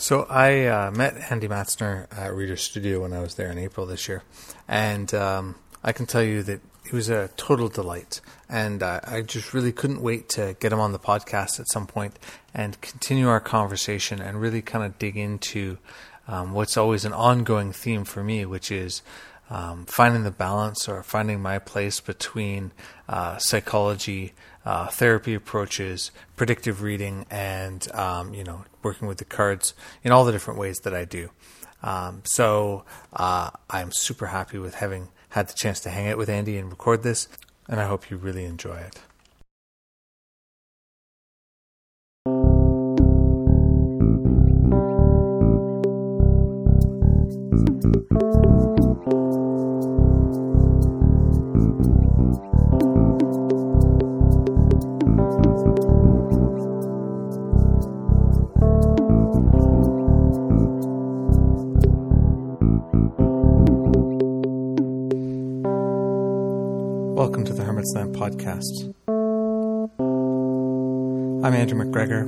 So I uh, met Andy Matzner at Reader Studio when I was there in April this year, and um, I can tell you that he was a total delight. And uh, I just really couldn't wait to get him on the podcast at some point and continue our conversation and really kind of dig into um, what's always an ongoing theme for me, which is um, finding the balance or finding my place between uh, psychology, uh, therapy approaches, predictive reading, and um, you know working with the cards in all the different ways that I do. Um, so uh, I'm super happy with having had the chance to hang out with Andy and record this, and I hope you really enjoy it. Welcome to the Hermit's Lamp podcast. I'm Andrew McGregor,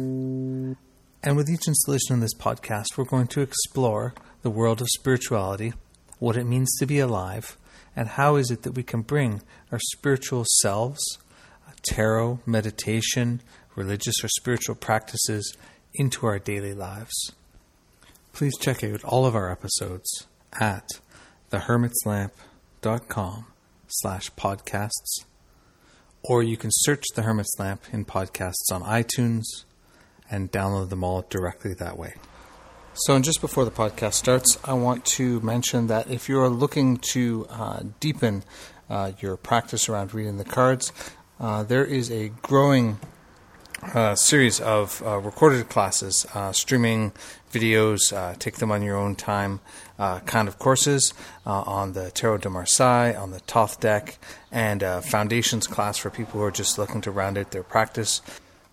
and with each installation in this podcast, we're going to explore the world of spirituality, what it means to be alive, and how is it that we can bring our spiritual selves, tarot, meditation, religious or spiritual practices into our daily lives. Please check out all of our episodes at thehermitslamp.com slash podcasts, or you can search The Hermit's Lamp in podcasts on iTunes and download them all directly that way. So, and just before the podcast starts, I want to mention that if you're looking to uh, deepen uh, your practice around reading the cards, uh, there is a growing uh, series of uh, recorded classes, uh, streaming videos, uh, take them on your own time uh, kind of courses on the Tarot de Marseille, on the Thoth deck, and a foundations class for people who are just looking to round out their practice.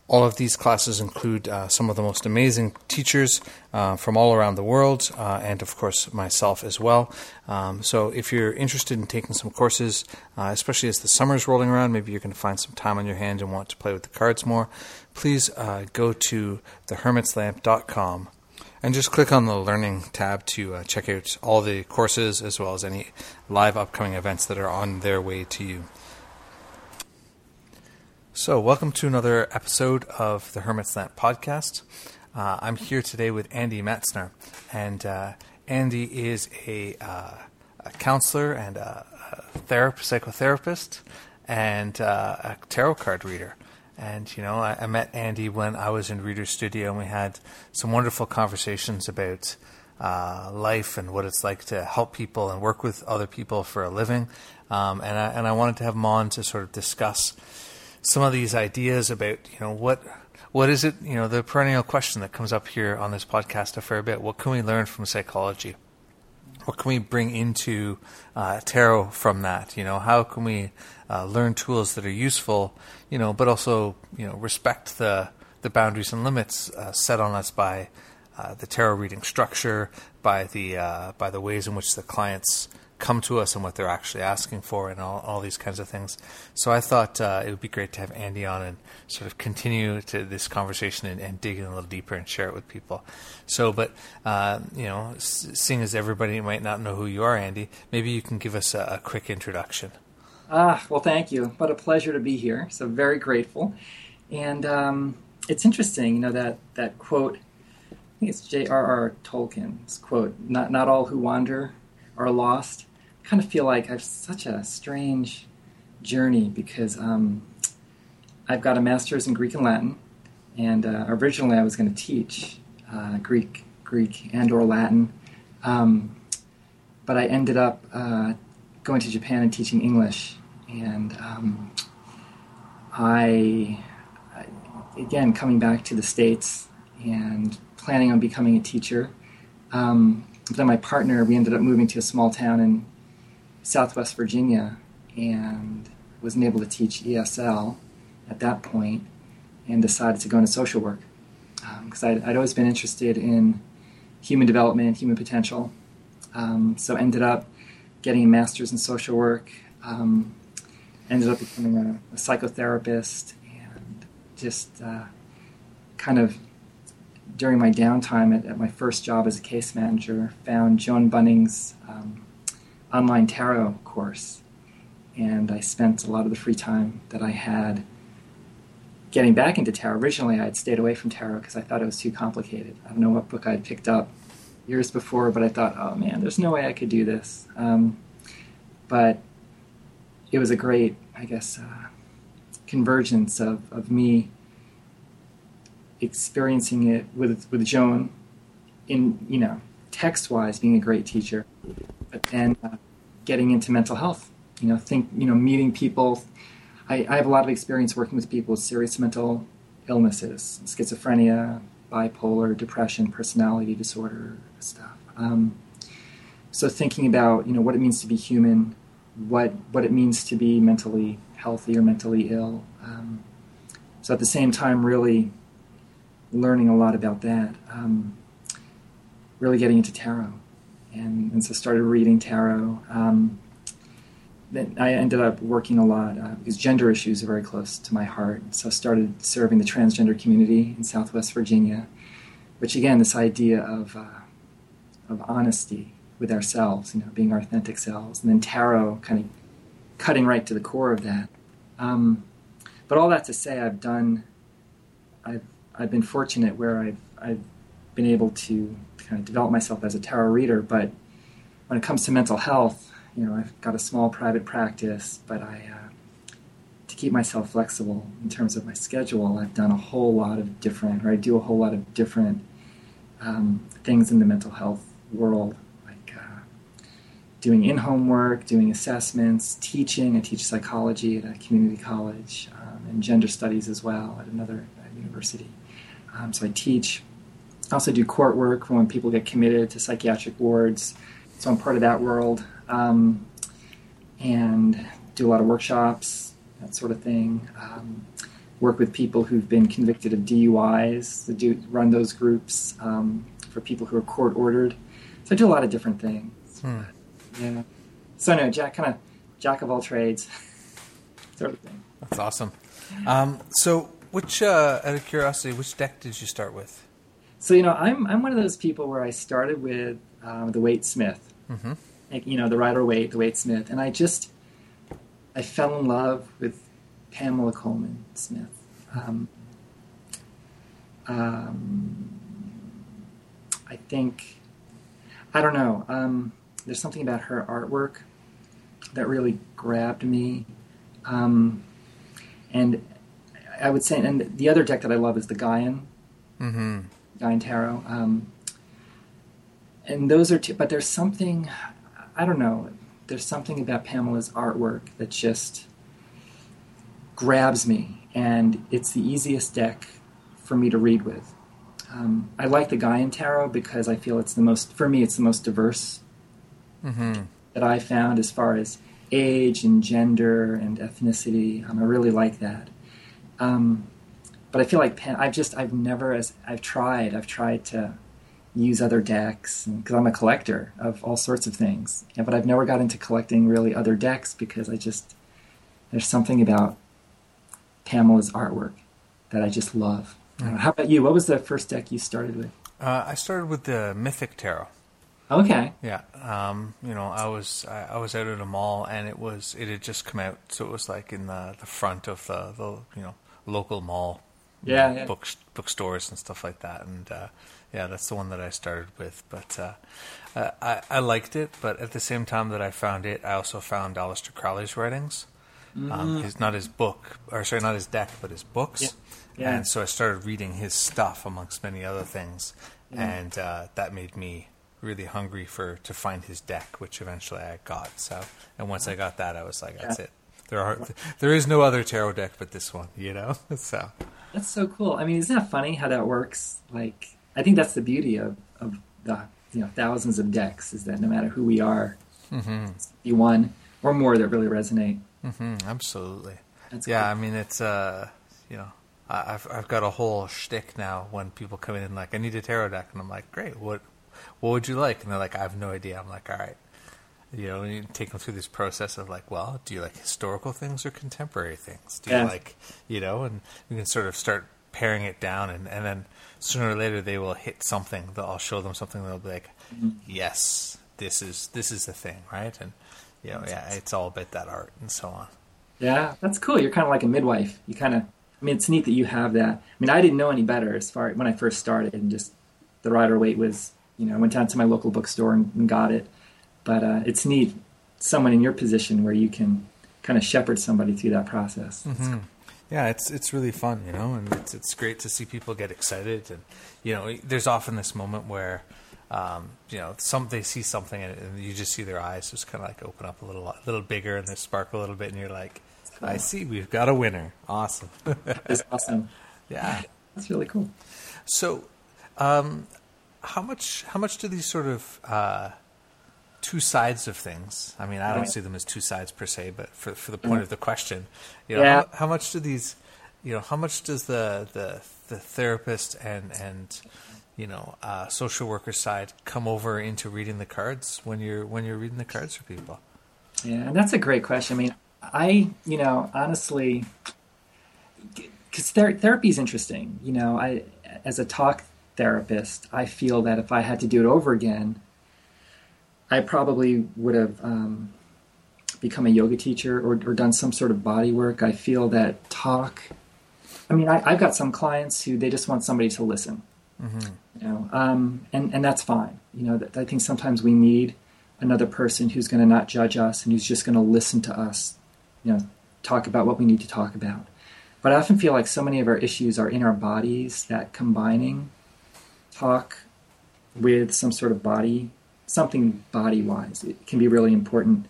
All of these classes include uh, some of the most amazing teachers uh, from all around the world, uh, and of course myself as well. Um, so, if you're interested in taking some courses, uh, especially as the summer's rolling around, maybe you're going to find some time on your hands and want to play with the cards more, please uh, go to thehermitslamp.com and just click on the Learning tab to uh, check out all the courses as well as any live upcoming events that are on their way to you. So, welcome to another episode of the Hermit's Lamp podcast. Uh, I'm here today with Andy Matzner, and uh, Andy is a, uh, a, counselor and a, a therapist, psychotherapist, and uh, a tarot card reader. And you know, I, I, met Andy when I was in Reader Studio, and we had some wonderful conversations about uh, life and what it's like to help people and work with other people for a living. Um, and I and I wanted to have him on to sort of discuss some of these ideas about you know what what is it you know the perennial question that comes up here on this podcast a fair bit. What can we learn from psychology? What can we bring into uh, tarot from that? You know, how can we uh, learn tools that are useful? You know, but also you know respect the the boundaries and limits uh, set on us by uh, the tarot reading structure, by the uh, by the ways in which the clients come to us and what they're actually asking for and all, all these kinds of things. So I thought uh, it would be great to have Andy on and sort of continue to this conversation and, and dig in a little deeper and share it with people. So, but, uh, you know, seeing as everybody might not know who you are, Andy, maybe you can give us a, a quick introduction. Ah, well, thank you. What a pleasure to be here. So very grateful. And um, it's interesting, you know, that, that quote, I think it's J.R.R. Tolkien's quote, not, not all who wander are lost kind of feel like I've such a strange journey because um, I've got a master's in Greek and Latin, and uh, originally I was going to teach uh, Greek, Greek and/or Latin, um, but I ended up uh, going to Japan and teaching English, and um, I, again, coming back to the states and planning on becoming a teacher. Um, but then my partner, we ended up moving to a small town in Southwest Virginia and wasn't able to teach ESL at that point and decided to go into social work because um, I'd, I'd, always been interested in human development, human potential. Um, so ended up getting a master's in social work. Um, ended up becoming a, a psychotherapist and just uh, kind of during my downtime at, at, my first job as a case manager, found Joan Bunning's um, online tarot course. And I spent a lot of the free time that I had getting back into tarot. Originally, I had stayed away from tarot because I thought it was too complicated. I don't know what book I had picked up years before, but I thought, oh man, there's no way I could do this. Um, but it was a great, I guess, uh, convergence of, of me experiencing it with with Joan in you know text wise being a great teacher, but then uh, getting into mental health. You know, think you know meeting people. I, I have a lot of experience working with people with serious mental illnesses, schizophrenia, bipolar, depression, personality disorder stuff. Um, so thinking about you know what it means to be human, what what it means to be mentally healthy or mentally ill. Um, so at the same time, really learning a lot about that. Um, really getting into tarot, and, and so started reading tarot. Um, then I ended up working a lot uh, because gender issues are very close to my heart. So I started serving the transgender community in Southwest Virginia, which again, this idea of uh, of honesty with ourselves, you know, being our authentic selves, and then tarot kind of cutting right to the core of that. Um, but all that to say, I've done, I've I've been fortunate where I've I've been able to kind of develop myself as a tarot reader. But when it comes to mental health, you know, I've got a small private practice, but I uh, to keep myself flexible in terms of my schedule, I've done a whole lot of different, or I do a whole lot of different um, things in the mental health world, like uh, doing in-home work, doing assessments, teaching. I teach psychology at a community college um, and gender studies as well at another uh, university. Um, so I teach. I also do court work for when people get committed to psychiatric wards. So I'm part of that world. Um, and do a lot of workshops, that sort of thing. Um, work with people who've been convicted of DUIs, to do, run those groups um, for people who are court ordered. So I do a lot of different things. Hmm. Yeah. So no, Jack, kind of jack of all trades, sort of thing. That's awesome. Um, so which, uh, out of curiosity, which deck did you start with? So you know, I'm I'm one of those people where I started with um, the Waite Smith, mm-hmm. like, you know, the Rider Waite, the Waite Smith, and I just I fell in love with Pamela Colman Smith. Um, um, I think I don't know. Um, there's something about her artwork that really grabbed me, um, and I would say, and the other deck that I love is the Gaian, mm-hmm. Gaian Tarot. Um, and those are two, but there's something, I don't know, there's something about Pamela's artwork that just grabs me, and it's the easiest deck for me to read with. Um, I like the Gaian Tarot because I feel it's the most, for me, it's the most diverse mm-hmm. that I found as far as age and gender and ethnicity. Um, I really like that. Um, but I feel like Pen, I've just I've never as I've tried I've tried to use other decks because I'm a collector of all sorts of things. Yeah, but I've never got into collecting really other decks because I just there's something about Pamela's artwork that I just love. Mm. How about you? What was the first deck you started with? Uh, I started with the Mythic Tarot. Okay. Yeah. Um, you know, I was I, I, was out at a mall and it was it had just come out, so it was like in the the front of the, the you know local mall, yeah, yeah. book bookstores and stuff like that. And uh, yeah, that's the one that I started with. But uh, I I liked it, but at the same time that I found it, I also found Aleister Crowley's writings. Mm-hmm. Um, his not his book, or sorry, not his deck, but his books. Yeah. Yeah. And so I started reading his stuff amongst many other things, and uh, that made me really hungry for to find his deck, which eventually I got. So, and once I got that, I was like, that's yeah. it. There are there is no other tarot deck but this one, you know. So that's so cool. I mean, isn't that funny how that works? Like, I think that's the beauty of of the you know thousands of decks is that no matter who we are, mm-hmm. be one or more that really resonate. Mm-hmm, absolutely. That's yeah, cool. I mean, it's uh, you know, I've I've got a whole shtick now when people come in and like, I need a tarot deck, and I'm like, great, what what would you like? And they're like, I have no idea. I'm like, all right you know, you take them through this process of like, well, do you like historical things or contemporary things? Do you like, you know, and we can sort of start paring it down, and, and then sooner or later they will hit something. That I'll show them something. They'll be like, mm-hmm. "Yes, this is this is the thing, right?" And you know, yeah, it's all about that art and so on. Yeah, that's cool. You're kind of like a midwife. You kind of, I mean, it's neat that you have that. I mean, I didn't know any better as far when I first started, and just the Rider-Waite was, you know, I went down to my local bookstore and, and got it. But uh, it's neat, someone in your position where you can kind of shepherd somebody through that process. Mm-hmm. Yeah, it's it's really fun, you know, and it's it's great to see people get excited, and you know, there's often this moment where um, you know, some they see something and, and, you just see their eyes just kind of like open up a little, a little bigger, and they sparkle a little bit, and you're like, cool. "I see, we've got a winner! Awesome!" It's awesome. Yeah, that's really cool. So, um, how much how much do these sort of uh, two sides of things? I mean, I don't right. see them as two sides per se, but for for the point mm-hmm. of the question, you know, yeah. how, how much do these, you know, how much does the the the therapist and and you know, uh, social worker side come over into reading the cards when you're when you're reading the cards for people? Yeah, and that's a great question. I mean, I you know honestly, because ther- therapy is interesting. You know, I as a talk therapist, I feel that if I had to do it over again, I probably would have um, become a yoga teacher or, or done some sort of body work. I feel that talk. I mean, I, I've got some clients who they just want somebody to listen Mm-hmm. You know, um, and and that's fine. You know, I think sometimes we need another person who's going to not judge us and who's just going to listen to us. You know, talk about what we need to talk about. But I often feel like so many of our issues are in our bodies that combining talk with some sort of body, something body wise, it can be really important.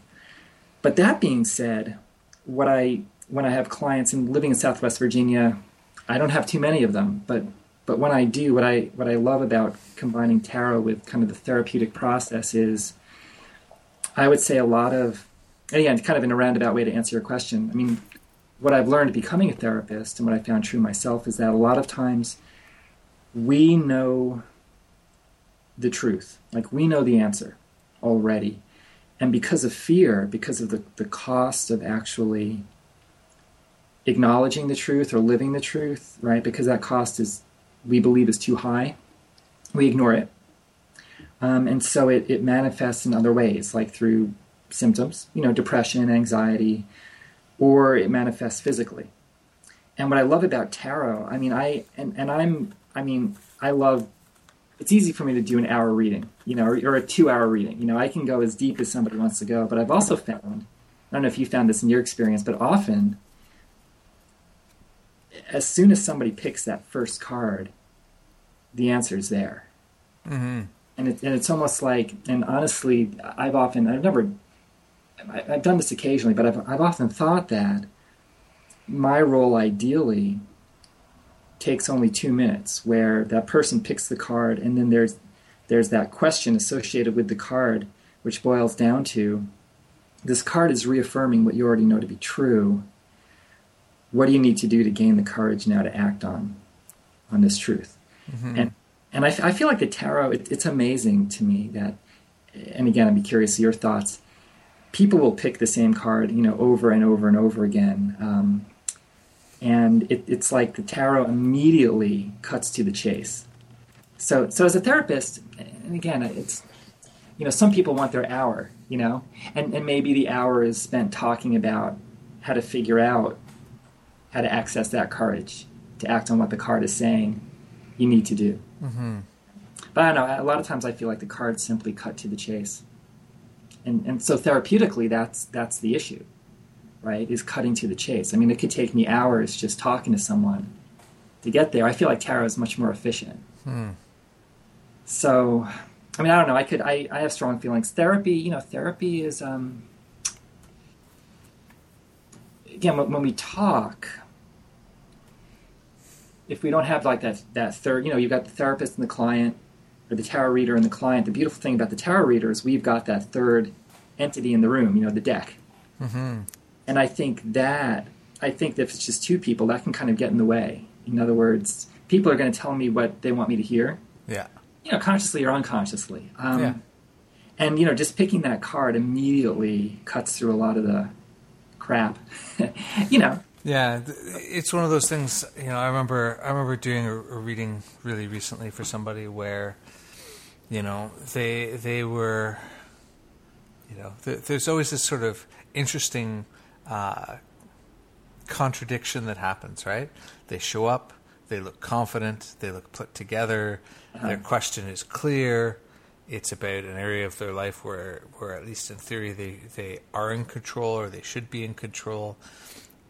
But that being said, what I when I have clients and living in Southwest Virginia, I don't have too many of them, but but when I do, what I what I love about combining tarot with kind of the therapeutic process is, I would say a lot of, again, kind of in a roundabout way to answer your question. I mean, what I've learned becoming a therapist and what I found true myself is that a lot of times we know the truth, like we know the answer already, and because of fear, because of the, the cost of actually acknowledging the truth or living the truth, right? Because that cost is we believe is too high, we ignore it. Um, and so it, it manifests in other ways, like through symptoms, you know, depression, anxiety, or it manifests physically. And what I love about tarot, I mean, I and, and I'm, I mean, I love. It's easy for me to do an hour reading, you know, or, or a two-hour reading. You know, I can go as deep as somebody wants to go. But I've also found, I don't know if you found this in your experience, but often as soon as somebody picks that first card, the answer is there. Mm-hmm. And, it, and it's almost like, and honestly, I've often, I've never, I've done this occasionally, but I've, I've often thought that my role ideally takes only two minutes, where that person picks the card, and then there's there's that question associated with the card, which boils down to this card is reaffirming what you already know to be true, what do you need to do to gain the courage now to act on on this truth? Mm-hmm. And and I, I, feel like the tarot, it, it's amazing to me that, and again, I'd be curious your thoughts. People will pick the same card, you know, over and over and over again, um, and it, it's like the tarot immediately cuts to the chase. So, so as a therapist, and again, it's you know, some people want their hour, you know, and and maybe the hour is spent talking about how to figure out how to access that courage to act on what the card is saying you need to do. Mm-hmm. But I don't know. A lot of times I feel like the cards simply cut to the chase, and and so therapeutically, that's that's the issue, right? Is cutting to the chase. I mean, it could take me hours just talking to someone to get there. I feel like tarot is much more efficient. Hmm. So, I mean, I don't know. I could. I, I have strong feelings. Therapy, you know, therapy is. Um, again, when we talk, if we don't have like that that third, you know, you've got the therapist and the client, or the tarot reader and the client. The beautiful thing about the tarot reader is we've got that third entity in the room, you know, the deck. Mm-hmm. And I think that I think that if it's just two people, that can kind of get in the way. In other words, people are going to tell me what they want me to hear. Yeah. You know, consciously or unconsciously. Um, yeah. And you know, just picking that card immediately cuts through a lot of the crap. you know, Yeah, it's one of those things. You know, I remember I remember doing a, a reading really recently for somebody where, you know, they they were, you know, th- there's always this sort of interesting uh, contradiction that happens, right? They show up, they look confident, they look put together, uh-huh. their question is clear. It's about an area of their life where, where at least in theory, they, they are in control or they should be in control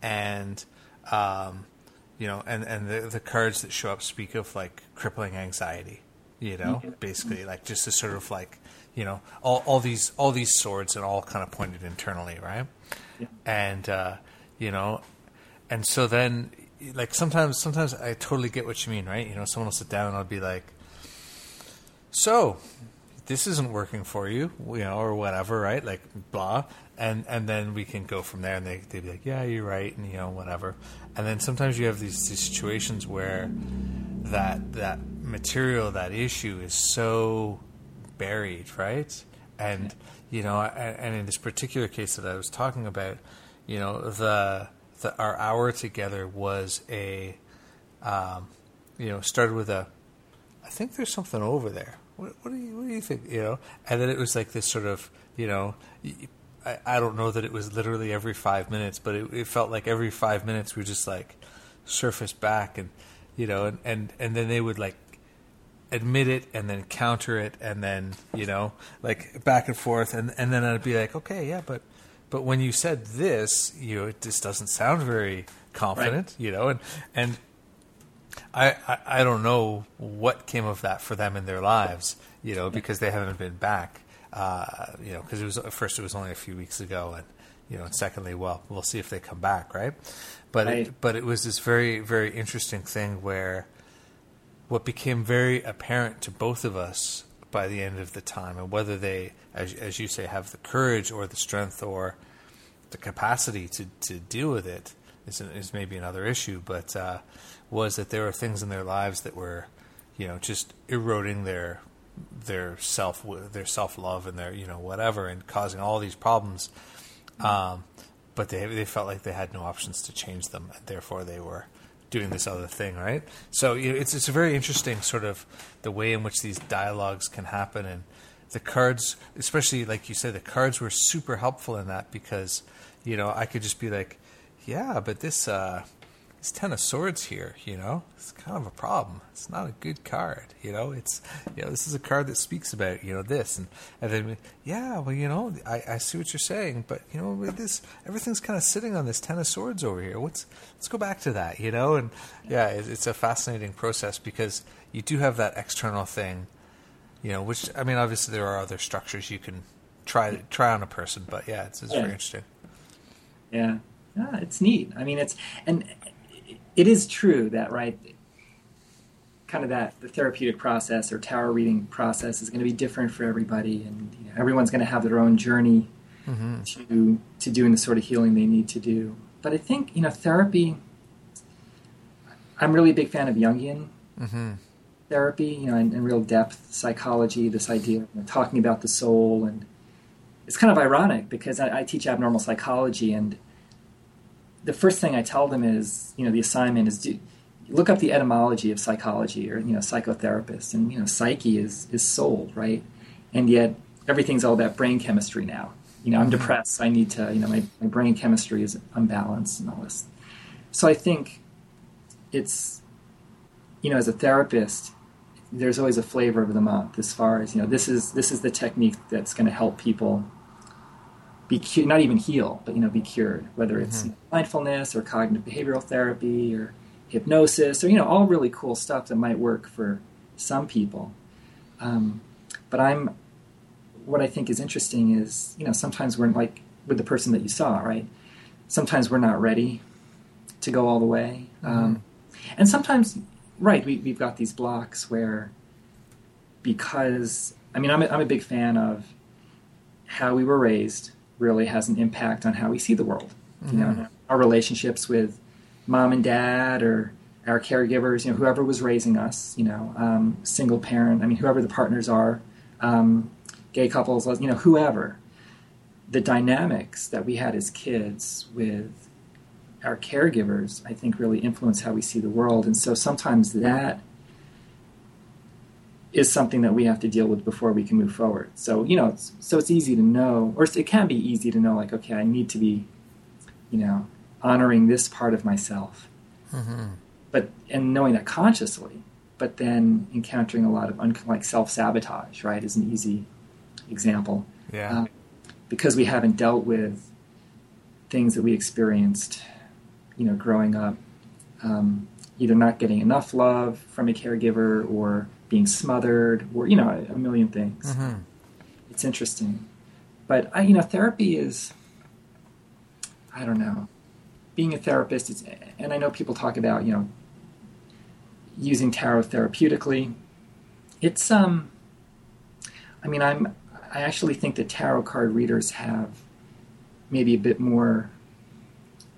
and um, you know, and and the the cards that show up speak of like crippling anxiety, you know, mm-hmm. basically like just a sort of like you know all all these all these swords and all kind of pointed internally, right? Yeah. And uh, you know, and so then like sometimes sometimes I totally get what you mean, right? You know, someone will sit down and I'll be like, so this isn't working for you, you know, or whatever, right? Like blah, and and then we can go from there. And they they'd be like, yeah, you're right, and you know, whatever. And then sometimes you have these, these situations where that that material, that issue, is so buried, right? And you know, and, in this particular case that I was talking about, you know, the the our hour together was a, um, you know, started with a. I think there's something over there what, what, do you what do you think? You know, and then it was like this sort of you know. I, I don't know that it was literally every five minutes, but it, it felt like every five minutes we just like surface back and you know, and, and, and then they would like admit it and then counter it and then you know like back and forth and and then I'd be like okay yeah but but when you said this you know it just doesn't sound very confident right. you know and and I, I, I don't know what came of that for them in their lives, you know, because they haven't been back, uh, you know, because it was first it was only a few weeks ago, and you know, and secondly, well, we'll see if they come back, right? But right. It, but it was this very very interesting thing where what became very apparent to both of us by the end of the time, and whether they, as as you say, have the courage or the strength or the capacity to to deal with it is, is maybe another issue, but. Uh, was that there were things in their lives that were, you know, just eroding their their self their self love and their you know whatever and causing all these problems. Um, but they they felt like they had no options to change them, and therefore they were doing this other thing, right? So you know, it's it's a very interesting sort of the way in which these dialogues can happen, and the cards, especially like you said, the cards were super helpful in that because you know I could just be like, yeah, but this. Uh, this Ten of Swords here, you know, it's kind of a problem. It's not a good card, you know. It's you know, this is a card that speaks about you know this, and and then yeah, well, you know, I, I see what you're saying, but you know, with this everything's kind of sitting on this Ten of Swords over here. Let's let's go back to that, you know, and yeah, it, it's a fascinating process because you do have that external thing, you know, which I mean, obviously there are other structures you can try try on a person, but yeah, it's, it's yeah. very interesting. Yeah. Yeah, it's neat. I mean, it's and it is true that right kind of that the therapeutic process or tarot reading process is going to be different for everybody and you know, everyone's going to have their own journey mm-hmm. to to doing the sort of healing they need to do but i think you know therapy i'm really a big fan of jungian mm-hmm. therapy you know in, in, real depth psychology this idea of you know, talking about the soul and it's kind of ironic because I, I teach abnormal psychology and the first thing I tell them is, you know, the assignment is do, look up the etymology of psychology or you know psychotherapist, and you know psyche is is soul, right? And yet everything's all about brain chemistry now. You know, I'm mm-hmm. depressed. I need to, you know, my, my brain chemistry is unbalanced and all this. So I think it's, you know, as a therapist, there's always a flavor of the month as far as you know. This is this is the technique that's going to help people be cu- not even heal, but you know, be cured. Whether it's mm-hmm. mindfulness or cognitive behavioral therapy or hypnosis or you know, all really cool stuff that might work for some people. Um, but I'm what I think is interesting is you know sometimes we're like with the person that you saw, right? Sometimes we're not ready to go all the way, mm-hmm. um, and sometimes right we, we've got these blocks where because I mean I'm a, I'm a big fan of how we were raised really has an impact on how we see the world. Mm-hmm. You know, our relationships with mom and dad or our caregivers, you know, whoever was raising us, you know, um, single parent, I mean, whoever the partners are, um, gay couples, you know, whoever, the dynamics that we had as kids with our caregivers, I think, really influence how we see the world. And so sometimes that is something that we have to deal with before we can move forward. So, you know, it's, so it's easy to know, or it can be easy to know, like, okay, I need to be, you know, honoring this part of myself. Mm-hmm. But, and knowing that consciously, but then encountering a lot of un- like self sabotage, right, is an easy example. Yeah. Uh, because we haven't dealt with things that we experienced, you know, growing up, um, either not getting enough love from a caregiver or being smothered or, you know, a, million things. Mm-hmm. It's interesting. But, I, you know, therapy is, I don't know, being a therapist, is, and I know people talk about, you know, using tarot therapeutically. It's, um, I mean, I'm, I actually think that tarot card readers have maybe a bit more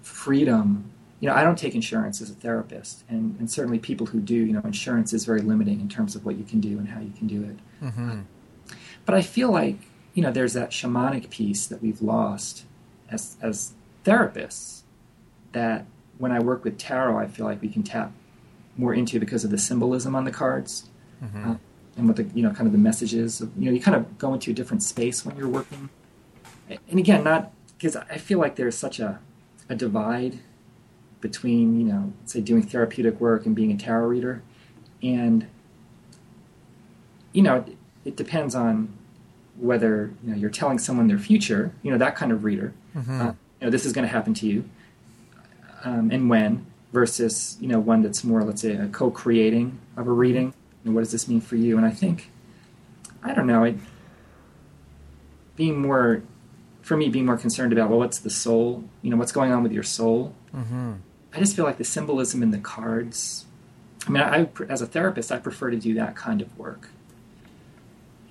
freedom. You know, I don't take insurance as a therapist, and, and certainly people who do, you know, insurance is very limiting in terms of what you can do and how you can do it. Mm-hmm. But I feel like, you know, there's that shamanic piece that we've lost as, as therapists that when I work with tarot, I feel like we can tap more into because of the symbolism on the cards. Mm-hmm. Uh, and what the you know kind of the messages of, you know you kind of go into a different space when you're working and again not because i feel like there's such a, a divide between you know say doing therapeutic work and being a tarot reader and you know it, it depends on whether you know you're telling someone their future you know that kind of reader mm-hmm. uh, you know this is going to happen to you um, and when versus you know one that's more let's say a co-creating of a reading and what does this mean for you? And I think, I don't know, it, being more, for me, being more concerned about, well, what's the soul? You know, what's going on with your soul? Mm-hmm. I just feel like the symbolism in the cards. I mean, I, as a therapist, I prefer to do that kind of work.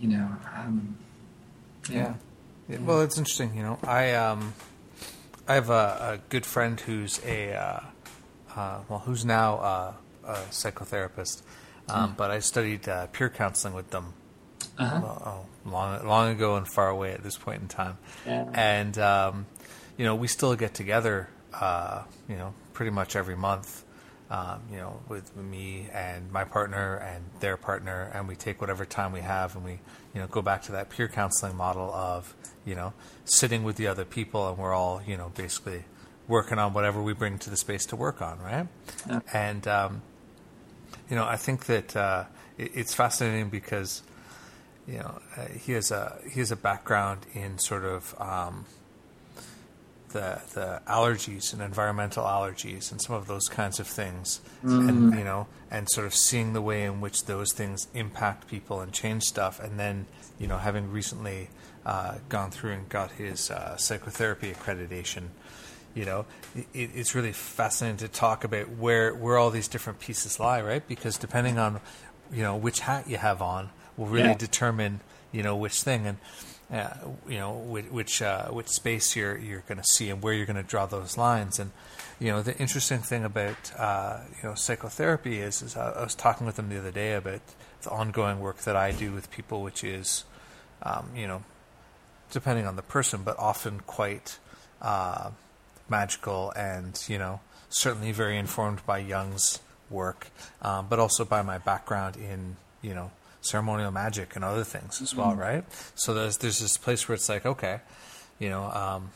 You know, um, yeah. yeah. Well, it's interesting. You know, I um, I have a, a good friend who's a uh, uh, well, who's now uh, a psychotherapist, um, mm. But I studied uh, peer counseling with them uh-huh. oh, long long ago and far away at this point in time. Yeah. And um, you know, we still get together. Uh, you know, pretty much every month. Um, you know, with me and my partner and their partner, and we take whatever time we have, and we, you know, go back to that peer counseling model of, you know, sitting with the other people, and we're all, you know, basically working on whatever we bring to the space to work on, right? Yeah. And um, you know, I think that uh, it, it's fascinating because you know uh, he has a he has a background in sort of um, the the allergies and environmental allergies and some of those kinds of things, mm. and you know, and sort of seeing the way in which those things impact people and change stuff, and then you know, having recently uh, gone through and got his uh, psychotherapy accreditation you know, it, it's really fascinating to talk about where where all these different pieces lie, right? Because depending on you know which hat you have on will really yeah. determine you know which thing and uh, you know which which, uh, which space you're you're going to see and where you're going to draw those lines. And you know the interesting thing about uh, you know psychotherapy is is I was talking with them the other day about the ongoing work that I do with people, which is um, you know depending on the person, but often quite uh, magical and, you know, certainly very informed by Jung's work, um, but also by my background in, you know, ceremonial magic and other things as well, mm-hmm. right? So there's there's this place where it's like, okay, you know, um,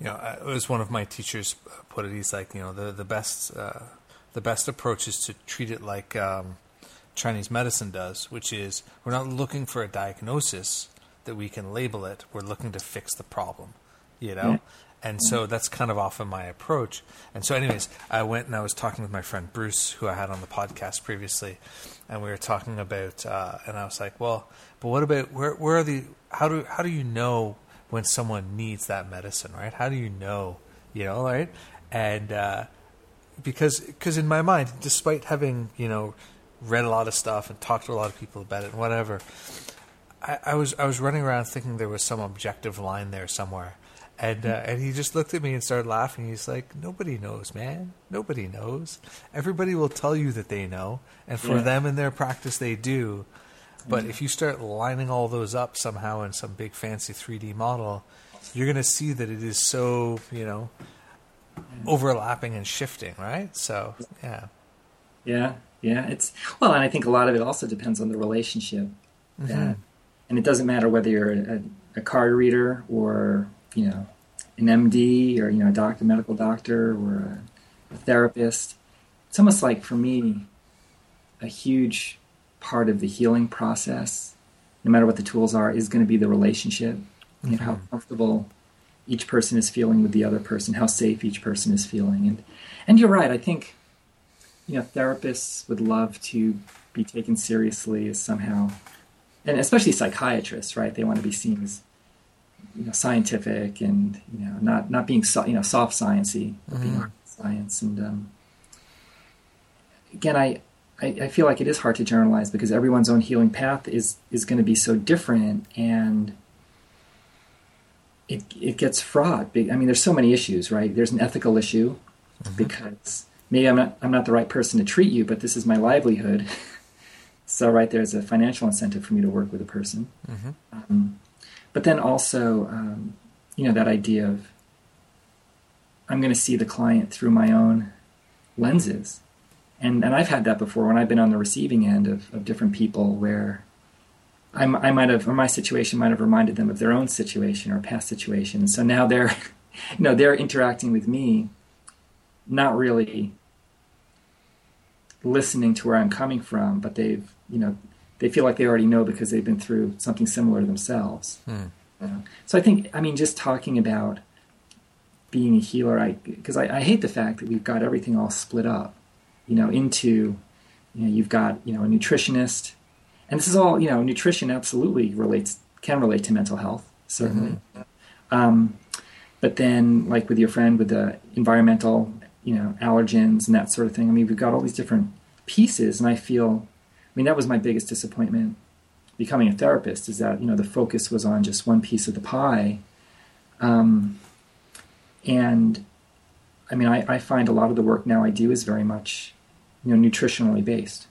you know, it was one of my teachers put it. He's like, you know, the the best uh, the best approach is to treat it like um, Chinese medicine does, which is we're not looking for a diagnosis that we can label it. We're looking to fix the problem, you know. And so that's kind of often my approach. And so, anyways, I went and I was talking with my friend Bruce, who I had on the podcast previously, and we were talking about. Uh, and I was like, "Well, but what about where? Where are the? How do how do you know when someone needs that medicine? Right? How do you know? You know, right? And uh, because because in my mind, despite having you know read a lot of stuff and talked to a lot of people about it and whatever, I, I was I was running around thinking there was some objective line there somewhere and uh, and he just looked at me and started laughing. He's like, "Nobody knows, man. Nobody knows. Everybody will tell you that they know, and for yeah. them in their practice, they do. But mm-hmm. if you start lining all those up somehow in some big fancy 3D model, you're going to see that it is so, you know, overlapping and shifting, right? So, yeah. Yeah, yeah. It's well, and I think a lot of it also depends on the relationship. Mm-hmm. and it doesn't matter whether you're a, a card reader or you know an MD or you know a doctor, medical doctor, or a, a therapist. It's almost like for me, a huge part of the healing process, no matter what the tools are, is going to be the relationship. You know, how Mhm. comfortable each person is feeling with the other person, how safe each person is feeling, and and you're right. I think you know therapists would love to be taken seriously as somehow, and especially psychiatrists, right? They want to be seen as you know scientific and you know not not being so, you know soft sciencey, but being hard science. And um, again, I, I I feel like it is hard to generalize because everyone's own healing path is is going to be so different and. It, it gets fraught. I mean, there's so many issues, right? There's an ethical issue because maybe I'm not I'm not the right person to treat you, but this is my livelihood. so right there's a financial incentive for me to work with a person. hmm Um, but then also, um, you know, that idea of I'm going to see the client through my own lenses, and and I've had that before when I've been on the receiving end of, of different people where. I'm, I might have, or my situation might have reminded them of their own situation or past situation. So now they're, you know, they're interacting with me, not really listening to where I'm coming from, but they've, you know, they feel like they already know because they've been through something similar to themselves. Hmm. you know. So I think, I mean, just talking about being a healer, I because I, I hate the fact that we've got everything all split up, you know, into, you know, you've got you know a nutritionist, and this is all you know, nutrition absolutely relates can relate to mental health certainly, um, but then like with your friend with the environmental, you know, allergens and that sort of thing. I mean, we've got all these different pieces, and I feel, mean, that was my biggest disappointment becoming a therapist is that you know the focus was on just one piece of the pie um, and i mean I, I find a lot of the work now i do is very much you know nutritionally based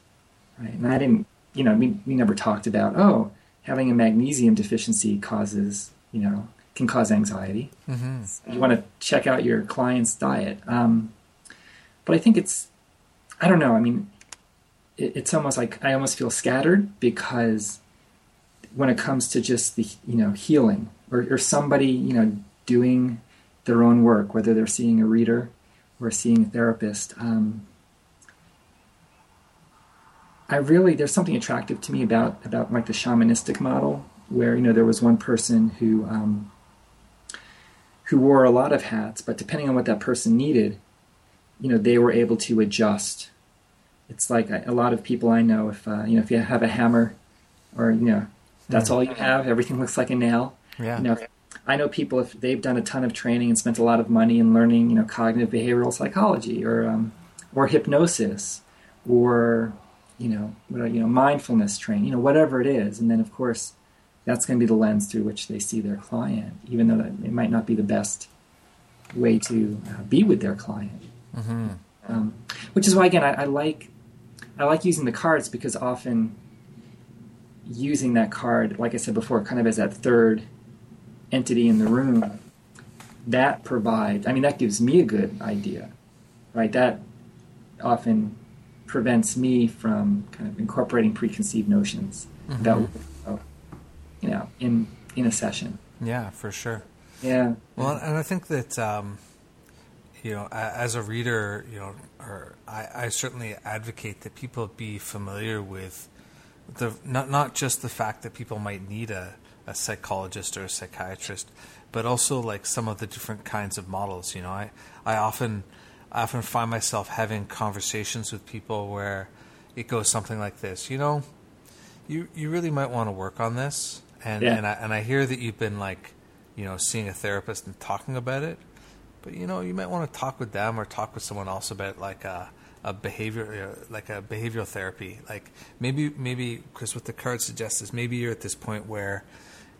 right and i didn't you know we, we never talked about oh having a magnesium deficiency causes you know can cause anxiety hmm you want to check out your client's diet. Um, but I think it's, I don't know. I mean, it's almost like I almost feel scattered because when it comes to just the you know healing or, or somebody you know doing their own work, whether they're seeing a reader or seeing a therapist. Um, I really there's something attractive to me about about like the shamanistic model where you know there was one person who um, who wore a lot of hats, but depending on what that person needed, you know, they were able to adjust. It's like a, a lot of people I know, if uh, you know, if you have a hammer, or you know, that's Mhm. all you have, everything looks like a nail. Yeah. You know, I know people if they've done a ton of training and spent a lot of money in learning, you know, cognitive behavioral psychology or um, or hypnosis, or you know, you know, mindfulness training, you know, whatever it is, and then of course that's going to be the lens through which they see their client, even though that it might not be the best way to uh, be with their client. hmm Um, which is why, again, I, I like I like using the cards because often using that card, like I said before, kind of as that third entity in the room, that provides. I mean, that gives me a good idea, right? That often prevents me from kind of incorporating preconceived notions Mhm. about, you know, in in a session. Yeah, for sure. Yeah. Well, and I think that um, you know, as a reader, you know, or I, I certainly advocate that people be familiar with the not not just the fact that people might need a, a psychologist or a psychiatrist, but also like some of the different kinds of models. You know, I I often I often find myself having conversations with people where it goes something like this. You know, you you really might want to work on this, and Yeah. and I and I hear that you've been like, you know, seeing a therapist and talking about it, but you know, you might want to talk with them or talk with someone else about like a a behavior uh, like a behavioral therapy. Like maybe maybe because what the card suggests is maybe you're at this point where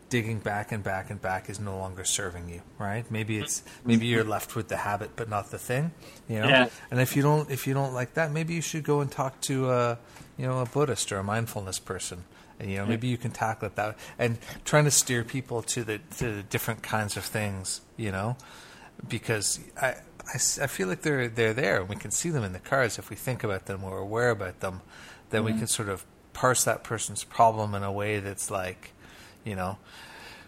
digging back and back and back is no longer serving you, right? Maybe it's maybe you're mm-hmm. left with the habit but not the thing, you know. Yeah. And if you don't if you don't like that, maybe you should go and talk to a you know a Buddhist or a mindfulness person. And you know maybe you can tackle it that way. and trying to steer people to the to the different kinds of things, you know, because I I, I feel like they're they're there. And we can see them in the cars if we think about them or aware about them. Then we can sort of parse that person's problem in a way that's like, you know,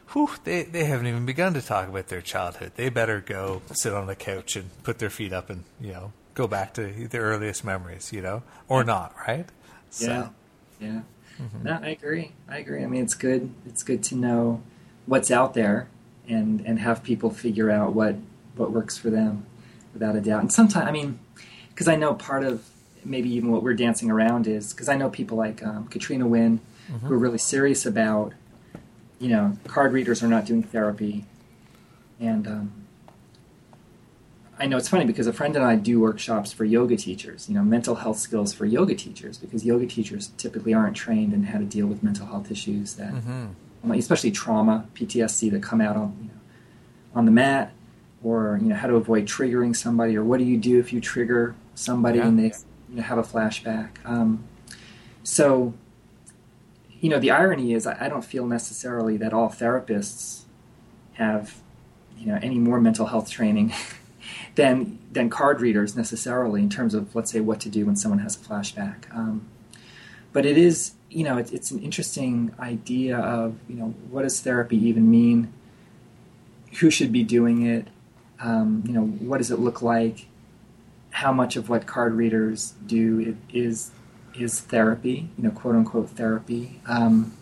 whew, they they haven't even begun to talk about their childhood. They better go sit on the couch and put their feet up and you know go back to their earliest memories, you know, or not, right? So. Yeah, yeah. Mm-hmm. No, I agree. I agree. I mean, it's good. It's good to know what's out there and and have people figure out what what works for them, without a doubt. And sometimes, I mean, because I know part of maybe even what we're dancing around is because I know people like um, Katrina Wynne mm-hmm. who are really serious about, you know, card readers are not doing therapy, and um, I know it's funny because a friend and I do workshops for yoga teachers, you know, mental health skills for yoga teachers, because yoga teachers typically aren't trained in how to deal with mental health issues that, mm-hmm. especially trauma, PTSD that come out on, you know, on the mat, or you know, how to avoid triggering somebody, or what do you do if you trigger somebody yeah. and they you know, have a flashback. Um, so, you know, the irony is, I, I don't feel necessarily that all therapists have, you know, any more mental health training. than than card readers necessarily in terms of let's say what to do when someone has a flashback. Um, but it is you know it, it's an interesting idea of you know what does therapy even mean? Who should be doing it? Um, you know what does it look like? How much of what card readers do is is therapy? You know, quote unquote therapy. Um,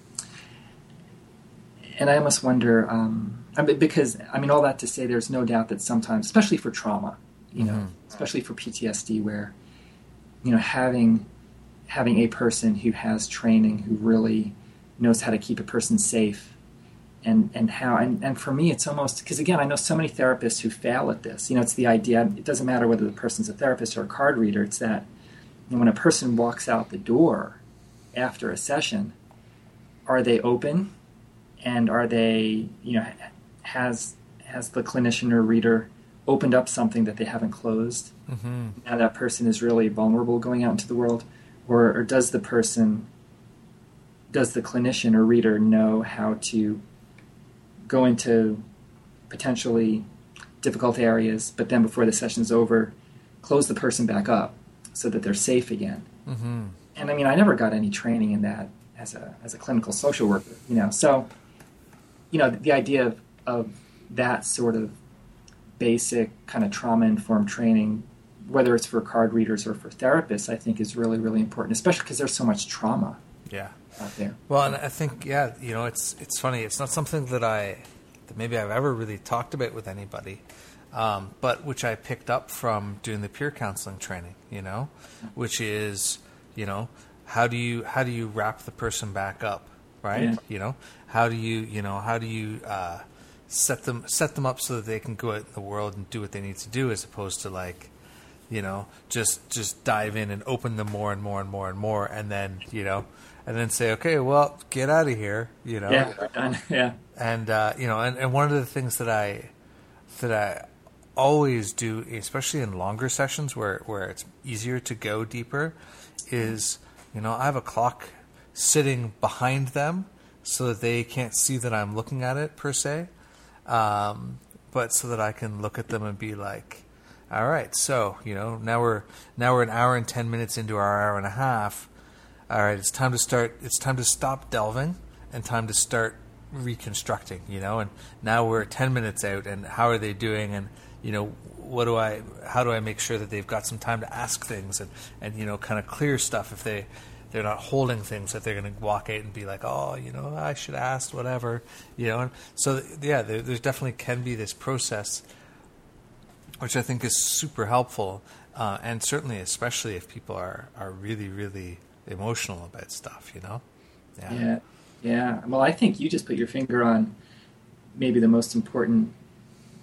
and I almost wonder um, because I mean all that to say, there's no doubt that sometimes, especially for trauma, you know, mm-hmm. especially for PTSD, where you know having having a person who has training who really knows how to keep a person safe and and how and, and for me it's almost because again i know so many therapists who fail at this. You know it's the idea it doesn't matter whether the person's a therapist or a card reader it's that you know, when a person walks out the door after a session are they open? And are they you know has has the clinician or reader opened up something that they haven't closed? Mm-hmm. now that person is really vulnerable going out into the world or, or does the person does the clinician or reader know how to go into potentially difficult areas but then before the session's over close the person back up so that they're safe again mm-hmm. and i mean i never got any training in that as a as a clinical social worker you know so you know the idea of of that sort of basic kind of trauma informed training, whether it's for card readers or for therapists, I think is really, really important, especially because there's so much trauma. Yeah. Out there. Well, and I think, yeah, you know, it's it's funny. It's not something that I, that maybe I've ever really talked about with anybody, um, but which I picked up from doing the peer counseling training. You know, which is, you know, how do you how do you wrap the person back up, right? Yeah. You know, how do you you know how do you uh, set them set them up so that they can go out in the world and do what they need to do, as opposed to like, you know, just just dive in and open them more and more and more and more, and then you know, and then say, okay, well, get out of here, you know. Yeah, yeah. And uh, you know, and, and one of the things that I that I always do, especially in longer sessions where where it's easier to go deeper, is you know I have a clock sitting behind them so that they can't see that I'm looking at it per se um, but so that I can look at them and be like, all right, so you know now we're now we're an hour and ten minutes into our hour and a half. All right, it's time to start. It's time to stop delving and time to start reconstructing. You know, and now we're ten minutes out, and how are they doing? And you know, what do I? How do I make sure that they've got some time to ask things and and you know, kind of clear stuff if they they're not holding things that they're going to walk out and be like, oh, you know, I should ask whatever, you know. And So yeah, there, there definitely can be this process, which I think is super helpful, uh, and certainly especially if people are are really really emotional about stuff, you know. Yeah. yeah, yeah. Well, I think you just put your finger on maybe the most important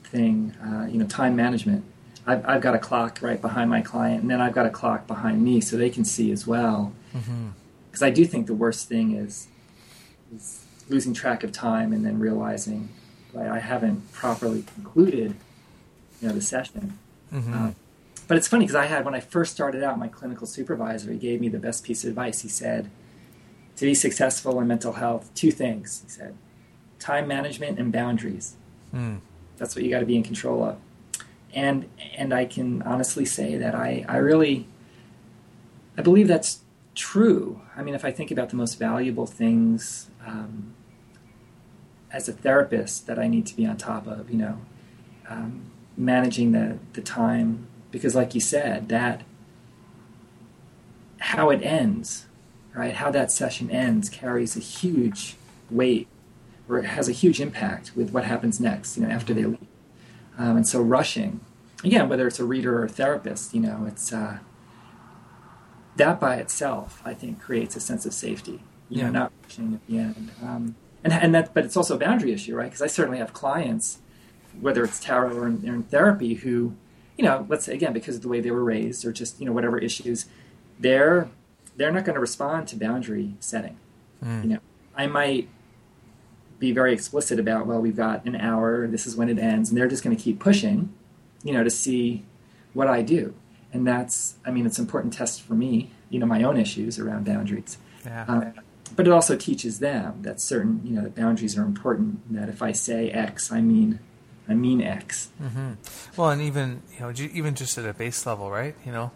thing, uh, you know, time management. I've, I've got a clock right behind my client, and then I've got a clock behind me so they can see as well. Because mm-hmm. I do think the worst thing is, is losing track of time and then realizing right, I haven't properly concluded you know, the session. Mm-hmm. Um, but it's funny because I had, when I first started out, my clinical supervisor, he gave me the best piece of advice. He said, to be successful in mental health, two things. He said, time management and boundaries. Mm. That's what you got to be in control of. and and I can honestly say that I I really I believe that's true. I mean, if I think about the most valuable things um, as a therapist that I need to be on top of, you know, um, managing the the time because, like you said, that how it ends, right? How that session ends carries a huge weight, or it has a huge impact with what happens next. You know, after they leave, um, and so rushing, again, whether it's a reader or a therapist, you know, it's uh, that by itself, I think, creates a sense of safety. You Yeah. know, not rushing at the end, um, and and that, but it's also a boundary issue, right? Because I certainly have clients, whether it's tarot or in, or in therapy, who, you know, let's say again because of the way they were raised or just you know whatever issues, they're they're not going to respond to boundary setting. You know, I might be very explicit about, well, we've got an hour, this is when it ends, and they're just going to keep pushing, you know, to see what I do. And that's, I mean, it's an important test for me, you know, my own issues around boundaries. Yeah. Um, but it also teaches them that certain, you know, that boundaries are important. That if I say X, I mean, I mean X. Mm-hmm. Well, and even you know, even just at a base level, right? You know,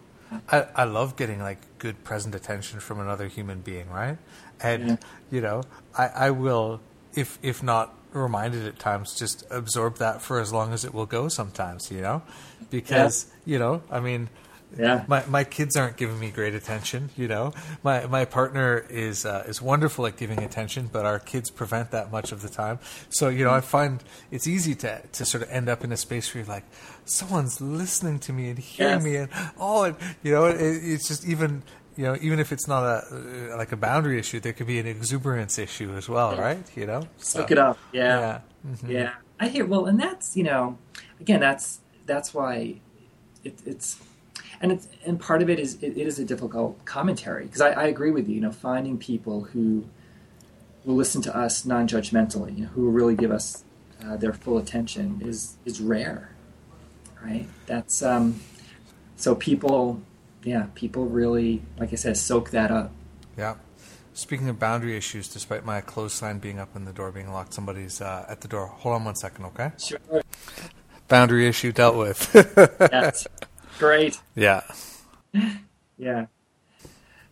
I I love getting like good present attention from another human being, right? And Yeah. you know, I I will if if not reminded at times, just absorb that for as long as it will go. Sometimes, you know, because you know, I mean. Yeah. My my kids aren't giving me great attention, you know. My my partner is uh, is wonderful at giving attention, but our kids prevent that much of the time. So you know, I find it's easy to to sort of end up in a space where you're like, someone's listening to me and hearing Yes. me, and oh, and, you know, it, it's just even you know, even if it's not a uh, like a boundary issue, there could be an exuberance issue as well, right? You know, so, it up. Yeah. Yeah. Mhm. Yeah, I hear. Well, and that's you know, again, that's that's why it, it's and it's and part of it is it, it is a difficult commentary because I, I agree with you. You know, finding people who will listen to us non-judgmentally, you know, who will really give us uh, their full attention is is rare, right? That's um, so people, yeah, people really, like I said, soak that up. Yeah. Speaking of boundary issues, despite my clothes sign being up and the door being locked, somebody's uh, at the door. Hold on one second, okay? Sure. Boundary issue dealt with. That's great. yeah. Yeah.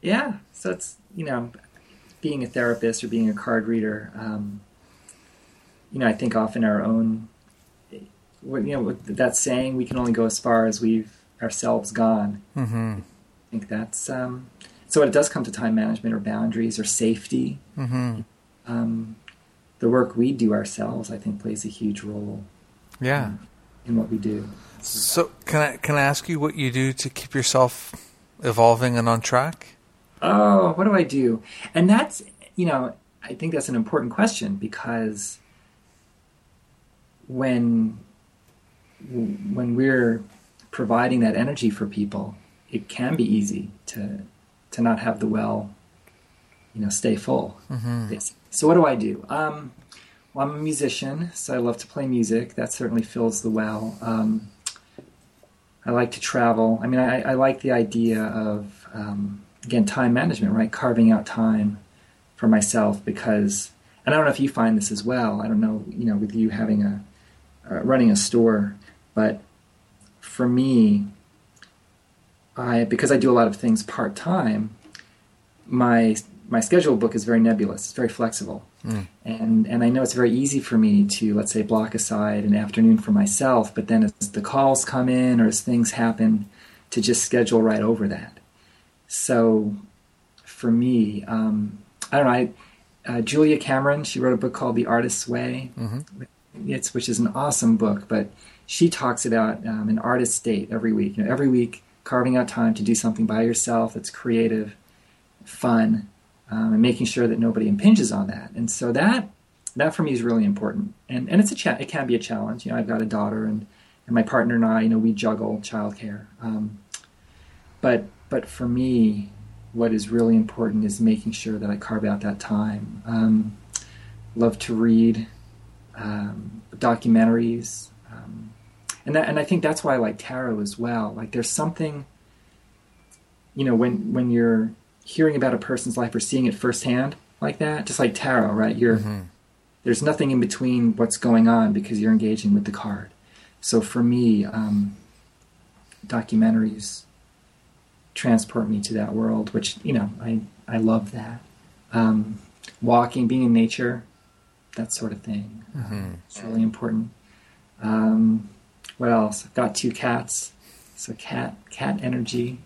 Yeah. So it's, you know, being a therapist or being a card reader, um, you know, I think often our own, you know, that saying, we can only go as far as we've ourselves gone. Mm-hmm. I think that's, um, so when it does come to time management or boundaries or safety, Mm-hmm. um, the work we do ourselves, I think, plays a huge role Yeah. in what we do. So can I can I ask you what you do to keep yourself evolving and on track? Oh, what do I do? And that's, you know, I think that's an important question because when when we're providing that energy for people, it can be easy to to not have the well, you know, stay full. Mm-hmm. So what do I do? Um, well, I'm a musician, so I love to play music. That certainly fills the well. Um, I like to travel. I mean, I, I like the idea of um, again time management, right? Carving out time for myself because, and I don't know if you find this as well. I don't know, you know, with you having a uh, running a store, but for me, I because I do a lot of things part time, my my schedule book is very nebulous. It's very flexible, Mm. and and I know it's very easy for me to let's say block aside an afternoon for myself. But then as the calls come in or as things happen, to just schedule right over that. So for me, um, I don't know. I, uh, Julia Cameron, she wrote a book called The Artist's Way. Mm-hmm. It's which is an awesome book, but she talks about um, an artist's date every week. You know, every week carving out time to do something by yourself that's creative, fun, um, and making sure that nobody impinges on that. And so that that for me is really important. And and it's a cha- it can be a challenge. You know, I've got a daughter, and and my partner and I, you know, we juggle childcare. Um, but but for me, what is really important is making sure that I carve out that time. Um, love to read um, documentaries, um, and that, and I think that's why I like tarot as well. Like there's something, you know, when when you're hearing about a person's life or seeing it firsthand like that, just like tarot, right? You're Mm-hmm. there's nothing in between what's going on because you're engaging with the card. so for me, um, documentaries transport me to that world, which you know I I love that. Um, walking, being in nature, that sort of thing. Mm-hmm. It's really important. Um, what else? I've got two cats, so cat cat energy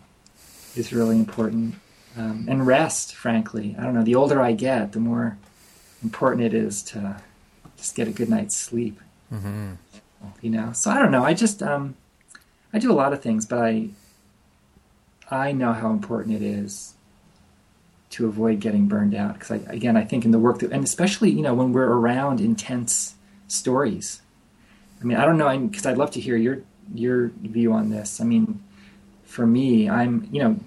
is really important. Um, and rest, frankly. I don't know. The older I get, the more important it is to just get a good night's sleep. Mm-hmm. You know. So I don't know. I just um, I do a lot of things, but I I know how important it is to avoid getting burned out because I, again I think in the work that and especially you know when we're around intense stories. I mean I don't know because I'd love to hear your your view on this. I mean for me I'm you know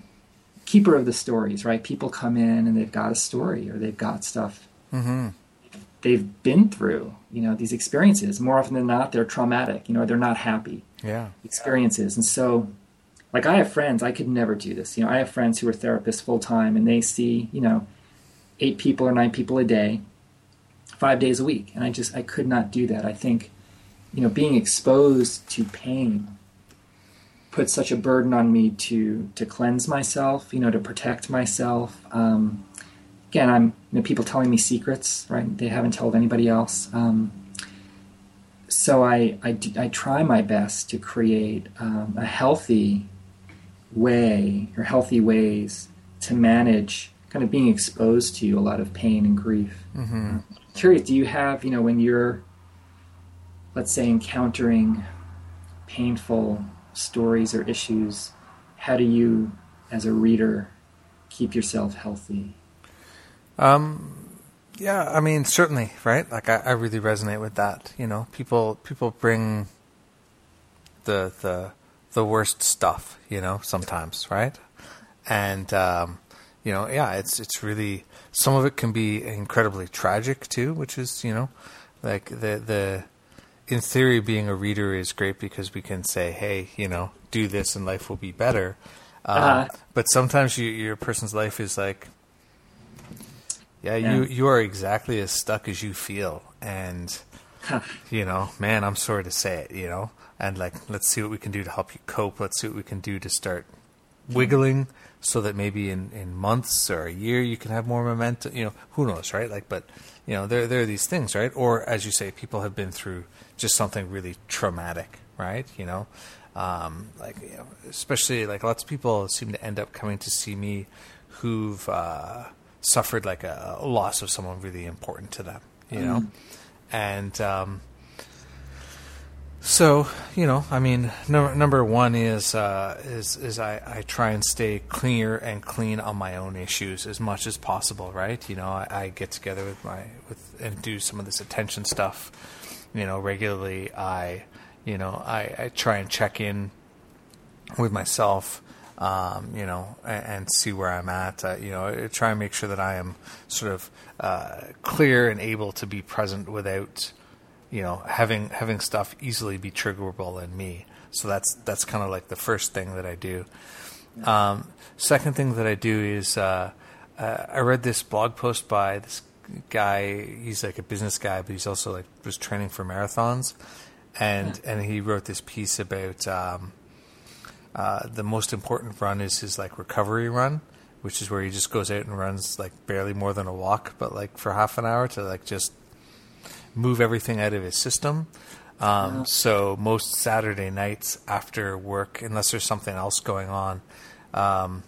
keeper of the stories right people come in and they've got a story or they've got stuff Mm-hmm. they've been through you know these experiences more often than not they're traumatic you know they're not happy Yeah. experiences. And so, like, I have friends, I could never do this. You know, I have friends who are therapists full time and they see, you know, eight people or nine people a day, five days a week. And I just, I could not do that. I think, you know, being exposed to pain puts such a burden on me to, to cleanse myself, you know, to protect myself. Um, again, I'm, you know, people telling me secrets, right? They haven't told anybody else. Um, so I, I, I try my best to create um, a healthy way or healthy ways to manage kind of being exposed to a lot of pain and grief. Mm-hmm. Curious, do you have, you know, when you're, let's say, encountering painful stories or issues, how do you, as a reader, keep yourself healthy? Um, yeah, I mean, certainly, right? Like, I, I really resonate with that. You know, people people bring the the the worst stuff. You know, sometimes, right? And um, you know, yeah, it's it's really some of it can be incredibly tragic too, which is you know, like the the in theory, being a reader is great because we can say, hey, you know, do this and life will be better. Uh, Uh-huh. But sometimes you, your person's life is like, yeah, Yeah. you you are exactly as stuck as you feel, and you know, man, I'm sorry to say it, you know, and like, let's see what we can do to help you cope. Let's see what we can do to start wiggling, so that maybe in in months or a year you can have more momentum. You know, who knows, right? Like, but you know, there there are these things, right? Or as you say, people have been through just something really traumatic, right? You know. Um, like you know, especially like lots of people seem to end up coming to see me who've uh, suffered like a, a loss of someone really important to them, you know, and um, so you know, I mean, number number one is uh, is is I, I try and stay clear and clean on my own issues as much as possible, right? You know, I, I get together with my with and do some of this attention stuff, you know, regularly. I you know I, I try and check in with myself, um, you know, and, and see where I'm at. Uh, you know, I try and make sure that I am sort of uh, clear and able to be present without, you know, having having stuff easily be triggerable in me. So that's that's kind of like the first thing that I do. Um, second thing that I do is uh, uh, I read this blog post by this guy. He's like a business guy, but he's also like was training for marathons, and and he wrote this piece about. Um, uh, the most important run is his like recovery run, which is where he just goes out and runs like barely more than a walk, but like for half an hour to like just move everything out of his system. Um, So most Saturday nights after work, unless there's something else going on, um,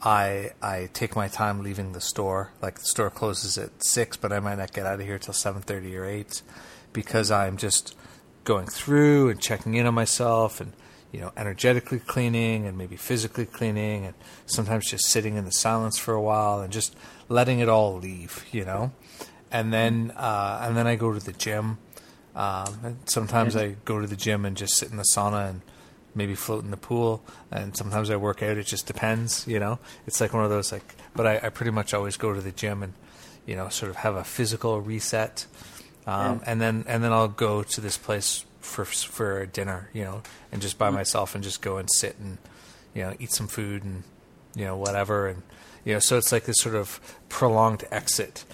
I I take my time leaving the store. Like the store closes at six, but I might not get out of here till seven thirty or eight, because I'm just going through and checking in on myself and you know energetically cleaning and maybe physically cleaning and sometimes just sitting in the silence for a while and just letting it all leave. You know, and then uh, and then I go to the gym. Um, and sometimes I go to the gym and just sit in the sauna and maybe float in the pool. And sometimes I work out. It just depends, you know. It's like one of those like. But I, I pretty much always go to the gym and you know sort of have a physical reset. Um, Yeah. And then and then I'll go to this place for for dinner, you know, and just by myself and just go and sit and you know eat some food and you know whatever and you know so it's like this sort of prolonged exit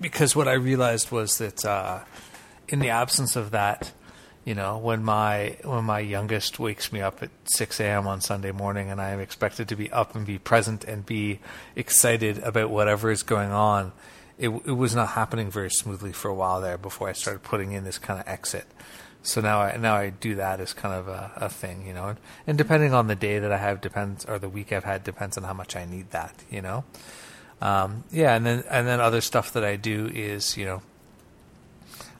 because what I realized was that uh, in the absence of that, you know, when my when my youngest wakes me up at 6 a.m. on Sunday morning, and I am expected to be up and be present and be excited about whatever is going on, it, it was not happening very smoothly for a while there before I started putting in this kind of exit. So now I now I do that as kind of a, a thing, you know, and, and depending on the day that I have depends, or the week I've had depends on how much I need that, you know. Um, yeah, and then and then other stuff that I do is you know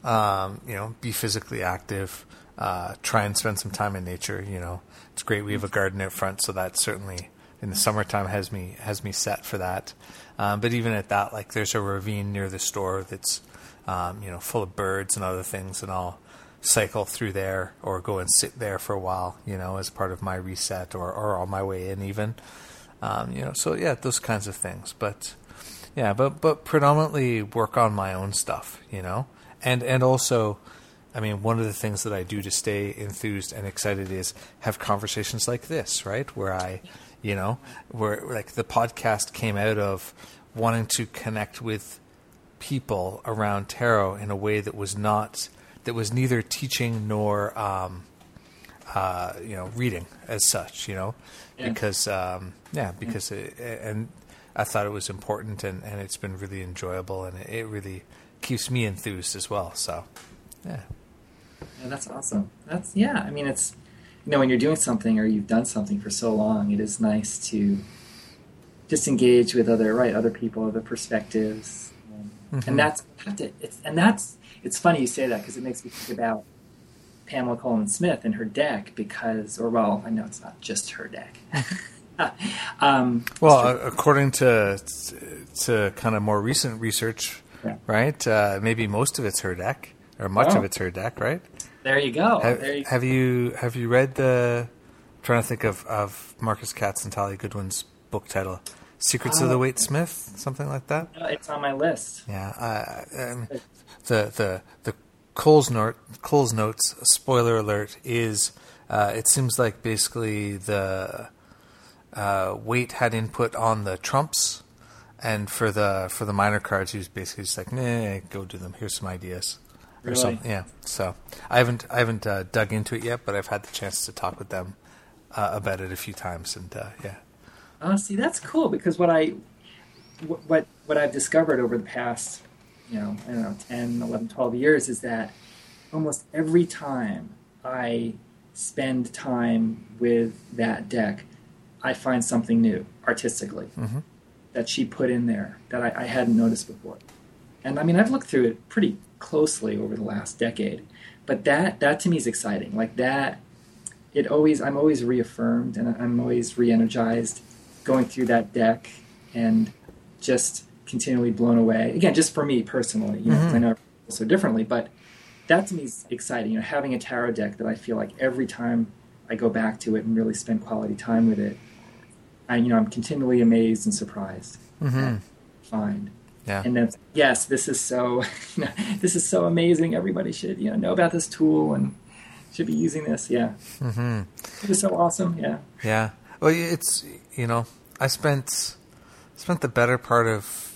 um, you know, be physically active, uh, try and spend some time in nature. You know, it's great. We have a garden out front, so that certainly in the summertime has me has me set for that. Um, but even at that, like there's a ravine near the store that's um, you know full of birds and other things, and I'll cycle through there or go and sit there for a while. You know, as part of my reset or or on my way in even. Um, you know, so yeah, those kinds of things. But yeah, but but predominantly work on my own stuff. You know and and also I mean, one of the things that I do to stay enthused and excited is have conversations like this, right? Where I, you know, where like the podcast came out of wanting to connect with people around tarot in a way that was not, that was neither teaching nor, um, uh, you know, reading as such, you know, yeah. because, um, yeah, because, it, and I thought it was important and, and it's been really enjoyable and it really, keeps me enthused as well. So, yeah. Yeah, that's awesome. That's yeah. I mean, it's you know when you're doing something or you've done something for so long, it is nice to just engage with other right other people, other perspectives, mm-hmm. and that's it's and that's it's funny you say that because it makes me think about Pamela Colman Smith and her deck because, or well, I know it's not just her deck. um, well, according to to kind of more recent research, yeah. right? Uh, maybe most of it's her deck, or much oh. of it's her deck, right? There you go. Have, there you, have you have you read the? I'm trying to think of of Marcus Katz and Talia Goodwin's book title, "Secrets uh, of the Waite Smith," something like that. It's on my list. Yeah, uh, the the the Cole's note Cole's notes. Spoiler alert is. Uh, it seems like basically the uh, Waite had input on the trumps and for the for the minor cards, he was basically just like, "Nah, go do them. Here's some ideas." Really? Or something. Yeah. So I haven't I haven't uh, dug into it yet, but I've had the chance to talk with them uh, about it a few times, and uh, yeah. Oh, see, that's cool because what I what what I've discovered over the past, you know, I don't know, 10, 11, 12 years is that almost every time I spend time with that deck, I find something new artistically. Mm-hmm that she put in there that I, I hadn't noticed before. And I mean, I've looked through it pretty closely over the last decade, but that that to me is exciting. Like that, it always I'm always reaffirmed and I'm always re-energized going through that deck and just continually blown away. Again, just for me personally, you know, mm-hmm. I know so differently, but that to me is exciting. You know, having a tarot deck that I feel like every time I go back to it and really spend quality time with it, I, you know, I'm continually amazed and surprised. Mm-hmm. Find. Yeah. And then, yes, this is so, you know, this is so amazing. Everybody should, you know, know about this tool and should be using this. Yeah. Mm-hmm. It is so awesome. Yeah. Yeah. Well, it's, you know, I spent, spent the better part of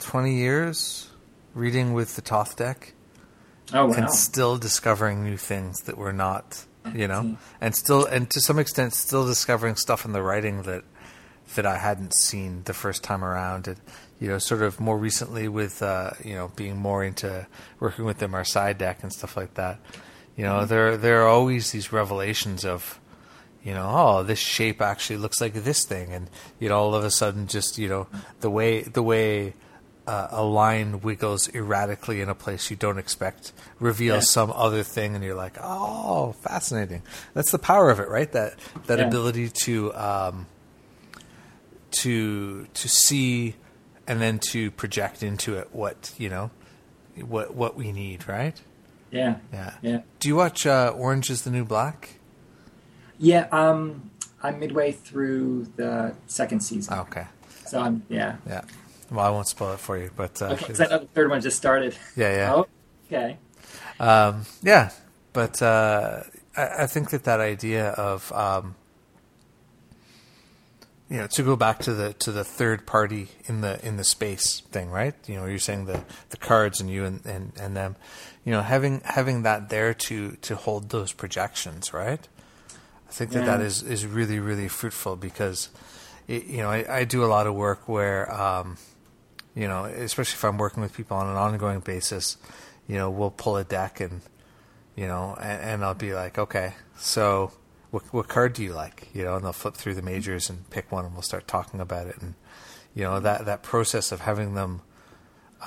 20 years reading with the Thoth deck. Oh, wow. And still discovering new things that were not you know, and still, and to some extent, still discovering stuff in the writing that that I hadn't seen the first time around, and you know, sort of more recently with uh, you know being more into working with the Marseille deck and stuff like that. You know, mm-hmm. there there are always these revelations of, you know, oh, this shape actually looks like this thing, and you know, all of a sudden, just you know, the way the way uh, a line wiggles erratically in a place you don't expect, reveals yeah. some other thing, and you're like, "Oh, fascinating!" That's the power of it, right? That that yeah. ability to um, to to see and then to project into it what you know what what we need, right? Yeah, yeah, yeah. Do you watch uh, Orange Is the New Black? Yeah, um, I'm midway through the second season. Okay. So I'm yeah. Yeah. Well, I won't spoil it for you, but uh, okay, I know the third one just started. Yeah, yeah. Oh, okay. Um, yeah, but uh, I, I, think that that idea of um, you know, to go back to the to the third party in the in the space thing, right? You know, you're saying the the cards and you and, and, and them, you know, having having that there to to hold those projections, right? I think that yeah. that is is really really fruitful because, it, you know, I, I do a lot of work where, um, you know, especially if I'm working with people on an ongoing basis, you know, we'll pull a deck and, you know, and, and I'll be like, okay, so what, what card do you like? You know, and they'll flip through the majors and pick one, and we'll start talking about it. And you know that that process of having them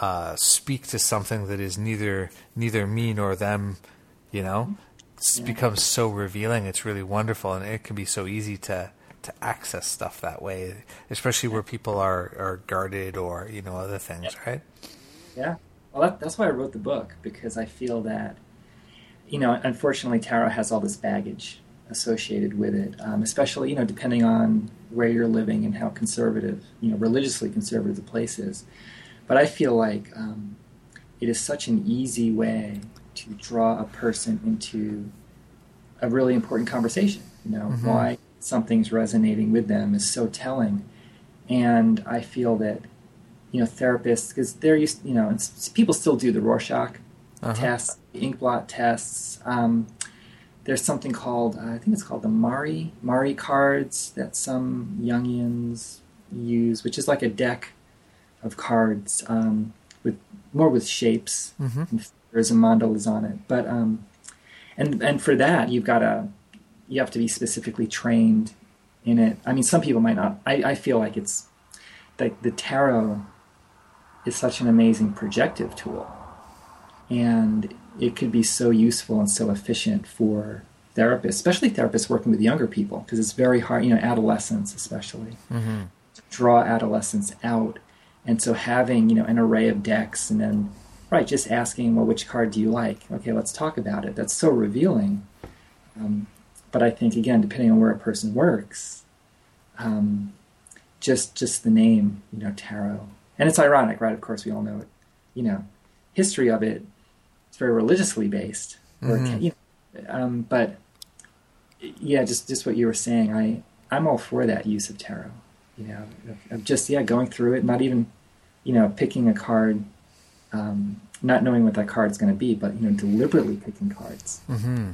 uh, speak to something that is neither neither me nor them, you know, yeah. becomes so revealing. It's really wonderful, and it can be so easy to to access stuff that way, especially where people are are guarded or you know other things, yeah. right? Yeah. Well, that, that's why I wrote the book because I feel that, you know, unfortunately, tarot has all this baggage associated with it, um, especially you know depending on where you're living and how conservative, you know, religiously conservative the place is. But I feel like um, it is such an easy way to draw a person into a really important conversation. You know, mm-hmm. why something's resonating with them is so telling, and I feel that you know therapists because they're used, you know, people still do the Rorschach uh-huh. tests, ink blot tests. Um, there's something called uh, I think it's called the Mari Mari cards that some Jungians use, which is like a deck of cards um, with more with shapes mm-hmm. and figures and mandalas on it. But um, and and for that you've got to you have to be specifically trained in it. I mean, some people might not. I, I feel like it's like the tarot is such an amazing projective tool, and it could be so useful and so efficient for therapists, especially therapists working with younger people, because it's very hard, you know, adolescents especially, mm-hmm. draw adolescents out. And so having, you know, an array of decks and then, right, just asking, well, which card do you like? Okay, let's talk about it. That's so revealing. Um, but I think, again, depending on where a person works, um, just just the name, you know, tarot. And it's ironic, right? Of course, we all know it. You know, history of it it's very religiously based. Mm-hmm. you know, um, but yeah, just just what you were saying. I I'm all for that use of tarot. You know, of, of just yeah, going through it, not even you know picking a card, um, not knowing what that card is going to be, but you know deliberately picking cards, mm-hmm.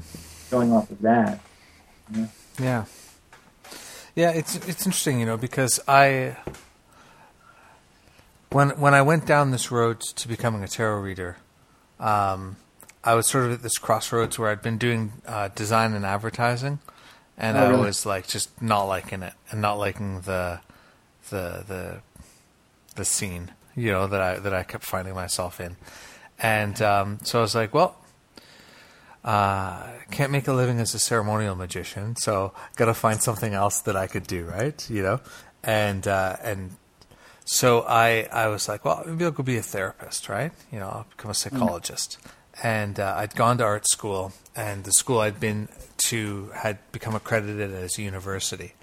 going off of that. Know? Yeah, yeah. It's it's interesting, you know, because I when when I went down this road to becoming a tarot reader um, I was sort of at this crossroads where I'd been doing uh, design and advertising, and oh, really? I was like just not liking it and not liking the the the the scene, you know, that I that I kept finding myself in, and um, so I was like, well. Uh, can't make a living as a ceremonial magician, so gotta find something else that I could do, right? You know, and uh, and so I, I was like, well, maybe I'll go be a therapist, right? You know, I'll become a psychologist. Mm. And uh, I'd gone to art school, and the school I'd been to had become accredited as a university.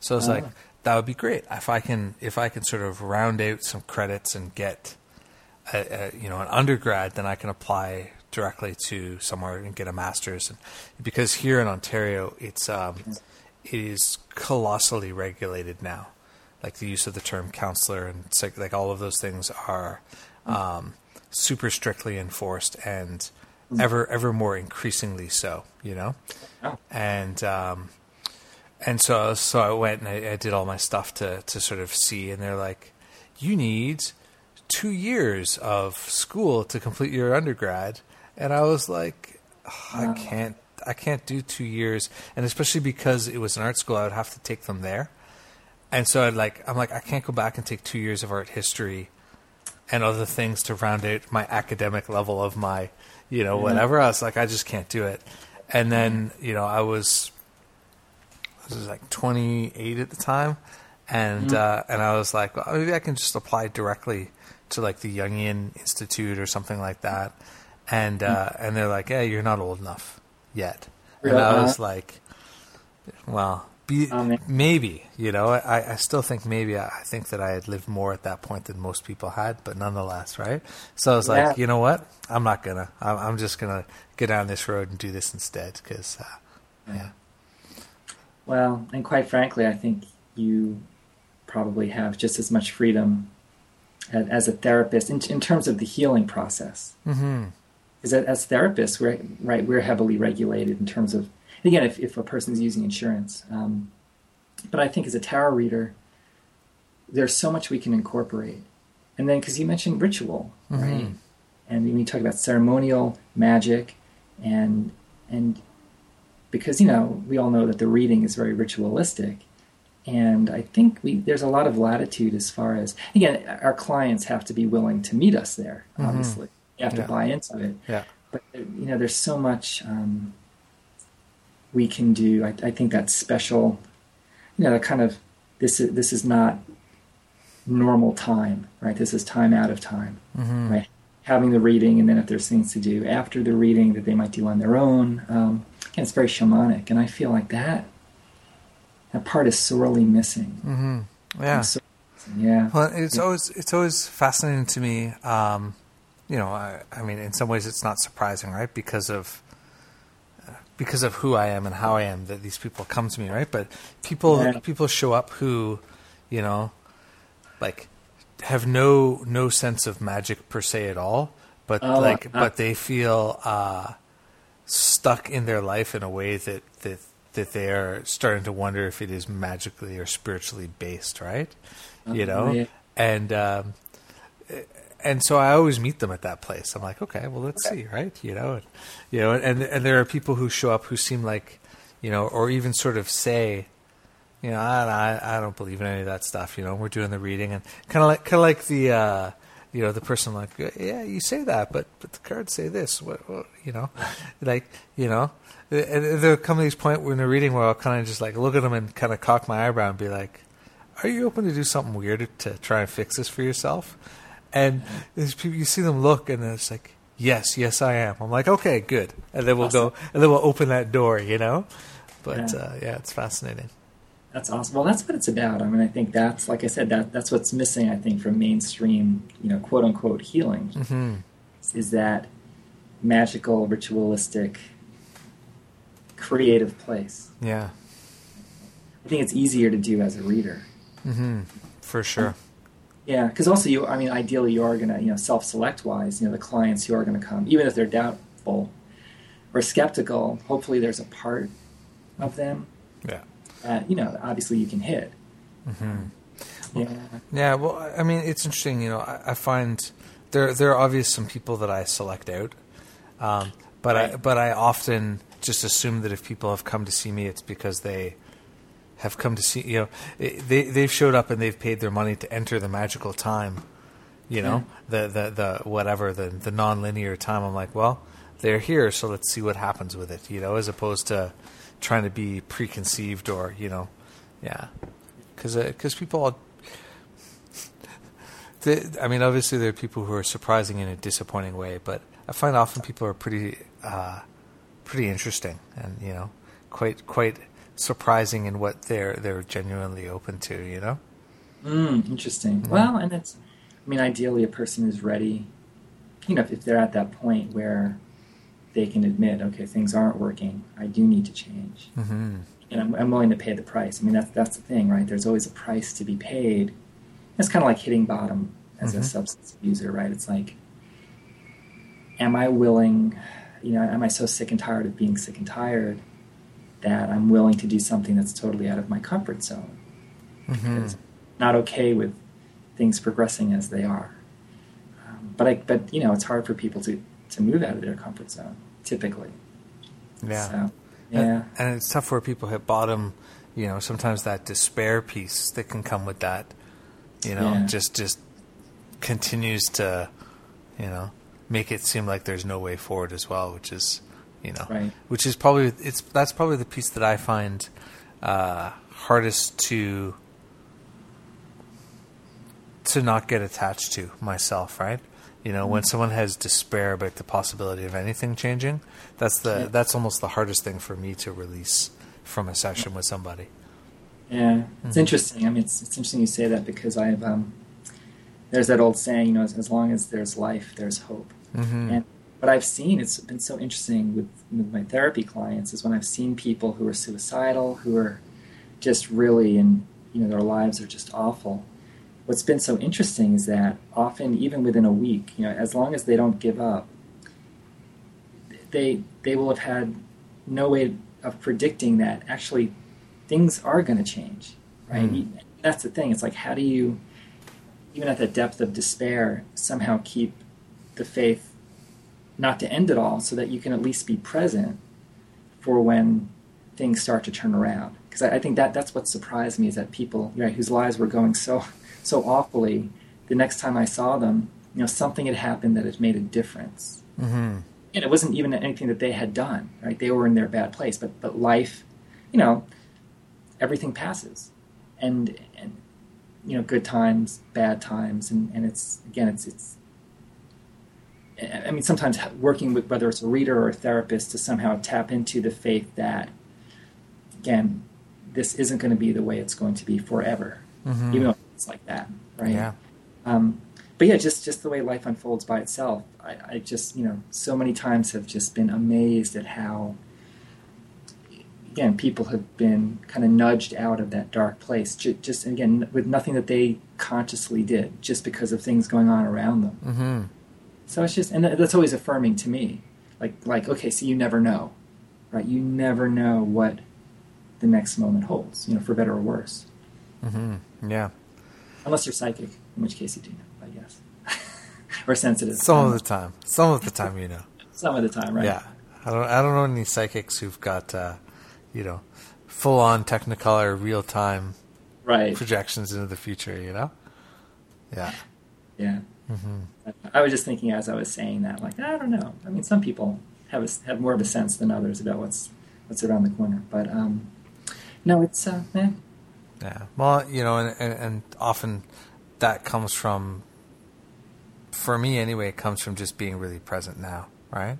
So I was oh. like, that would be great if I can if I can sort of round out some credits and get a, a, you know an undergrad, then I can apply directly to somewhere and get a master's. And because here in Ontario, it's um, it is colossally regulated now like the use of the term counselor and like all of those things are um, super strictly enforced and ever ever more increasingly so. You know, oh. and um, and so so I went and I, I did all my stuff to to sort of see, and they're like, you need two years of school to complete your undergrad, and I was like, oh, I can't. I can't do two years, and especially because it was an art school, I would have to take them there and so I'd like I'm like I can't go back and take two years of art history and other things to round out my academic level of my you know whatever. I was like I just can't do it. And then you know I was I was like 28 at the time, and mm-hmm. uh, and I was like well, maybe I can just apply directly to like the Jungian Institute or something like that. And uh, mm-hmm. and they're like, hey, you're not old enough yet. And I was like, well, be, um, maybe, you know, I, I still think maybe I, think that I had lived more at that point than most people had, but nonetheless, right? So I was yeah. like, you know what? I'm not gonna. I'm, I'm just gonna get down this road and do this instead, because, uh, yeah. Well, and quite frankly, I think you probably have just as much freedom as, as a therapist in, in, terms of the healing process. Mm-hmm. Because as therapists, we're right, we're heavily regulated in terms of again, if if a person's using insurance. Um, but I think as a tarot reader, there's so much we can incorporate. And then, because you mentioned ritual, mm-hmm. right? And when you talk about ceremonial magic, and and because you know we all know that the reading is very ritualistic, and I think we there's a lot of latitude as far as again our clients have to be willing to meet us there. Mm-hmm. You have to yeah. buy into it. Yeah. But you know, there's so much um, we can do. I, I think that's special. You know, kind of this is this is not normal time, right? This is time out of time, mm-hmm. right? Having the reading, and then if there's things to do after the reading that they might do on their own, um, again, it's very shamanic, and I feel like that that part is sorely missing. Mm-hmm. Yeah, so, yeah. Well, it's yeah. always it's always fascinating to me. Um, you know, I, I, mean, in some ways, it's not surprising, right? Because of uh, because of who I am and how I am, that these people come to me, right? But people yeah. people show up who, you know, like have no no sense of magic per se at all, but oh, like uh, but they feel uh, stuck in their life in a way that that that they are starting to wonder if it is magically or spiritually based, right? You know, yeah. and um, and so I always meet them at that place. I'm like, okay, well, let's okay. see, right? You know, and, you know, and and there are people who show up who seem like, you know, or even sort of say, you know, I, I, I don't believe in any of that stuff. You know, we're doing the reading and kind of like kind of like the, uh, you know, the person like, yeah, you say that, but but the cards say this. What, what you know, like you know, and there come these point when they're reading where I'll kind of just like look at them and kind of cock my eyebrow and be like, are you open to do something weird to try and fix this for yourself? And people, you see them look, and it's like, yes, yes, I am. I'm like, okay, good. And then we'll awesome. go, and then we'll open that door, you know. But yeah. Uh, yeah, it's fascinating. That's awesome. Well, that's what it's about. I mean, I think that's, like I said, that that's what's missing. I think from mainstream, you know, quote unquote healing, mm-hmm. is that magical, ritualistic, creative place. Yeah. I think it's easier to do as a reader. Mm-hmm. For sure. Yeah, because also you, I mean, ideally you are going to, you know, self-select wise, you know, the clients who are going to come, even if they're doubtful or skeptical. Hopefully, there's a part of them. Yeah. That, you know, obviously you can hit. Mm-hmm. Yeah. Yeah. Well, I mean, it's interesting. You know, I, I find there there are obviously some people that I select out, um, but right. I but I often just assume that if people have come to see me, it's because they have come to see you know they they've showed up and they've paid their money to enter the magical time you know yeah. the the the whatever the the non-linear time i'm like well they're here so let's see what happens with it you know as opposed to trying to be preconceived or you know yeah because because uh, people they, I mean obviously there are people who are surprising in a disappointing way but I find often people are pretty uh, pretty interesting and you know quite quite surprising in what they're they're genuinely open to. You know. Mm, interesting. Mm-hmm. Well, and it's. I mean, ideally, a person is ready. You know, if they're at that point where they can admit, okay, things aren't working. I do need to change, mm-hmm. and I'm, I'm, willing to pay the price. I mean, that's that's the thing, right? There's always a price to be paid. It's kind of like hitting bottom as mm-hmm. a substance abuser, right? It's like, am I willing? You know, am I so sick and tired of being sick and tired that I'm willing to do something that's totally out of my comfort zone. Mm-hmm. not okay with things progressing as they are. Um, but I, but you know, it's hard for people to to move out of their comfort zone typically. Yeah. So, yeah. And, and it's tough where people hit bottom. You know, sometimes that despair piece that can come with that. You know, yeah. just just continues to, you know, make it seem like there's no way forward as well, which is you know, right. which is probably it's that's probably the piece that I find uh, hardest to to not get attached to myself, right? You know, mm-hmm. when someone has despair about the possibility of anything changing, that's the yeah. that's almost the hardest thing for me to release from a session with somebody. Yeah, it's mm-hmm. interesting. I mean, it's, it's interesting you say that because I've um, there's that old saying, you know, as, as long as there's life, there's hope, mm-hmm. and what I've seen, it's been so interesting with, with my therapy clients, is when I've seen people who are suicidal, who are just really in you know their lives are just awful. What's been so interesting is that often, even within a week, you know, as long as they don't give up, they they will have had no way of predicting that actually things are going to change, right? Mm. That's the thing. It's like how do you, even at the depth of despair, somehow keep the faith not to end it all, so that you can at least be present for when things start to turn around. Because I, I, think that that's what surprised me is that people right, whose lives were going so so awfully, the next time I saw them, you know, something had happened that had made a difference. Mm-hmm. And it wasn't even anything that they had done, right? They were in their bad place, but but life, you know, everything passes, and and you know, good times, bad times, and and it's again, it's it's I mean, sometimes working with whether it's a reader or a therapist to somehow tap into the faith that, again, this isn't going to be the way it's going to be forever, mm-hmm. even though it's like that, right? Yeah. Um, but yeah, just just the way life unfolds by itself. I, I, just you know so many times have just been amazed at how, again, people have been kind of nudged out of that dark place, just, just again with nothing that they consciously did, just because of things going on around them. Mm-hmm so it's just, and that's always affirming to me. Like, like, okay, so you never know, right? You never know what the next moment holds, you know, for better or worse. Mm-hmm. Yeah. Unless you're psychic, in which case you do know, I guess, or sensitive. Some of the time. Some of the time, you know. Some of the time, right? Yeah. I don't. I don't know any psychics who've got, uh, you know, full on Technicolor real time, right projections into the future. You know. Yeah. Yeah. Mm-hmm. I was just thinking as I was saying that, like I don't know. I mean, some people have a, have more of a sense than others about what's what's around the corner, but um, no, it's uh, eh. yeah. Well, you know, and, and, and often that comes from, for me anyway, it comes from just being really present now, right?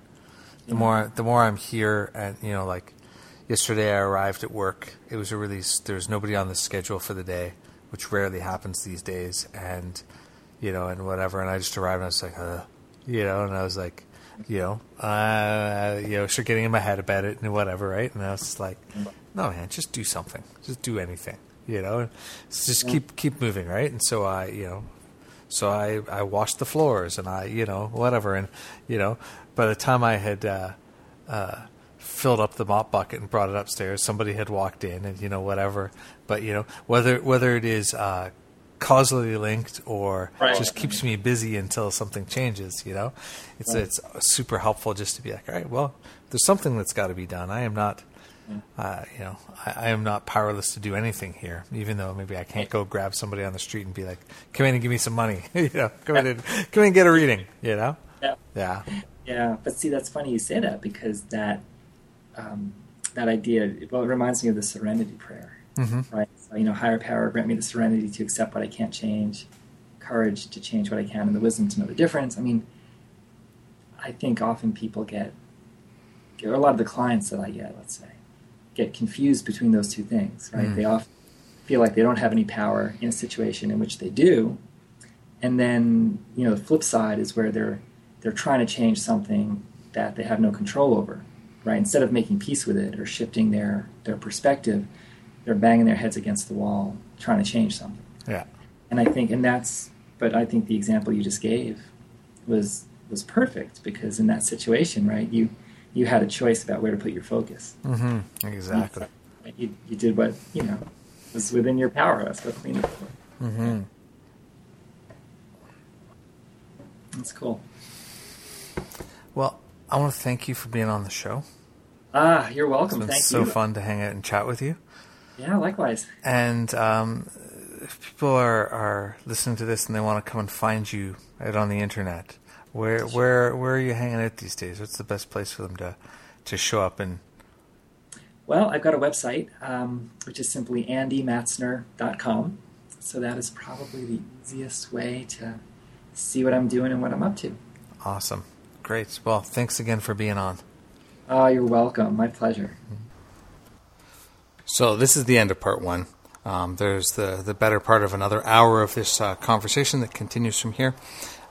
The yeah. more the more I'm here, and you know, like yesterday I arrived at work. It was a really there was nobody on the schedule for the day, which rarely happens these days, and you know, and whatever. And I just arrived and I was like, uh, you know, and I was like, you know, uh, you know, start getting in my head about it and whatever, right? And I was like, no, man, just do something, just do anything, you know, just keep keep moving, right? And so I, you know, so I I washed the floors and I, you know, whatever, and you know, by the time I had. Uh, uh, filled up the mop bucket and brought it upstairs. Somebody had walked in, and you know whatever. But you know whether whether it is uh, causally linked or right. just keeps me busy until something changes. You know, it's right. it's super helpful just to be like, all right, well, there's something that's got to be done. I am not, uh, you know, I, I, am not powerless to do anything here. Even though maybe I can't go grab somebody on the street and be like, come in and give me some money. you know, come in and come in and get a reading. You know, yeah, yeah, yeah. But see, that's funny you say that because that um, that idea. Well, it reminds me of the Serenity Prayer. Mm-hmm. Right you know, higher power, grant me the serenity to accept what I can't change, courage to change what I can, and the wisdom to know the difference. I mean, I think often people get, or a lot of the clients that I get, let's say, get confused between those two things, right? Mm. They often feel like they don't have any power in a situation in which they do, and then you know the flip side is where they're they're trying to change something that they have no control over, right? Instead of making peace with it or shifting their their perspective, they're banging their heads against the wall trying to change something. Yeah. And I think, and that's, but I think the example you just gave was was perfect because in that situation, right, you you had a choice about where to put your focus. Mm-hmm. Exactly. You, you did what you know was within your power. That's what clean for. Mm-hmm. That's cool. Well, I want to thank you for being on the show. Ah, you're welcome. It's been thank so you. fun to hang out and chat with you. Yeah, likewise. And um, if people are, are listening to this and they want to come and find you out on the internet, where where where are you hanging out these days? What's the best place for them to to show up and? Well, I've got a website, um, which is simply andymatzner.com. So that is probably the easiest way to see what I'm doing and what I'm up to. Awesome. Great. Well, thanks again for being on. Oh, you're welcome. My pleasure. Mm-hmm. So this is the end of part one. Um, there's the, the better part of another hour of this uh, conversation that continues from here.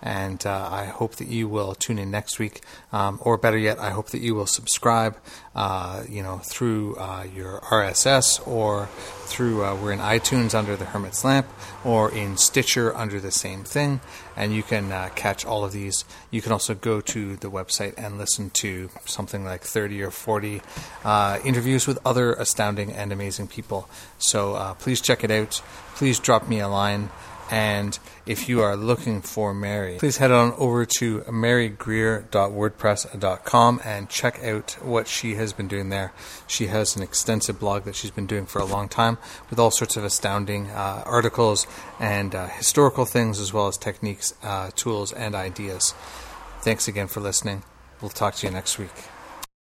And uh, I hope that you will tune in next week, um, or better yet, I hope that you will subscribe. Uh, you know, through uh, your RSS or through uh, we're in iTunes under the Hermit's Lamp or in Stitcher under the same thing, and you can uh, catch all of these. You can also go to the website and listen to something like 30 or 40 uh, interviews with other astounding and amazing people. So please check it out. Please drop me a line. And if you are looking for Mary, please head on over to marygreer.wordpress.com and check out what she has been doing there. She has an extensive blog that she's been doing for a long time with all sorts of astounding uh, articles and uh, historical things, as well as techniques, uh, tools, and ideas. Thanks again for listening. We'll talk to you next week.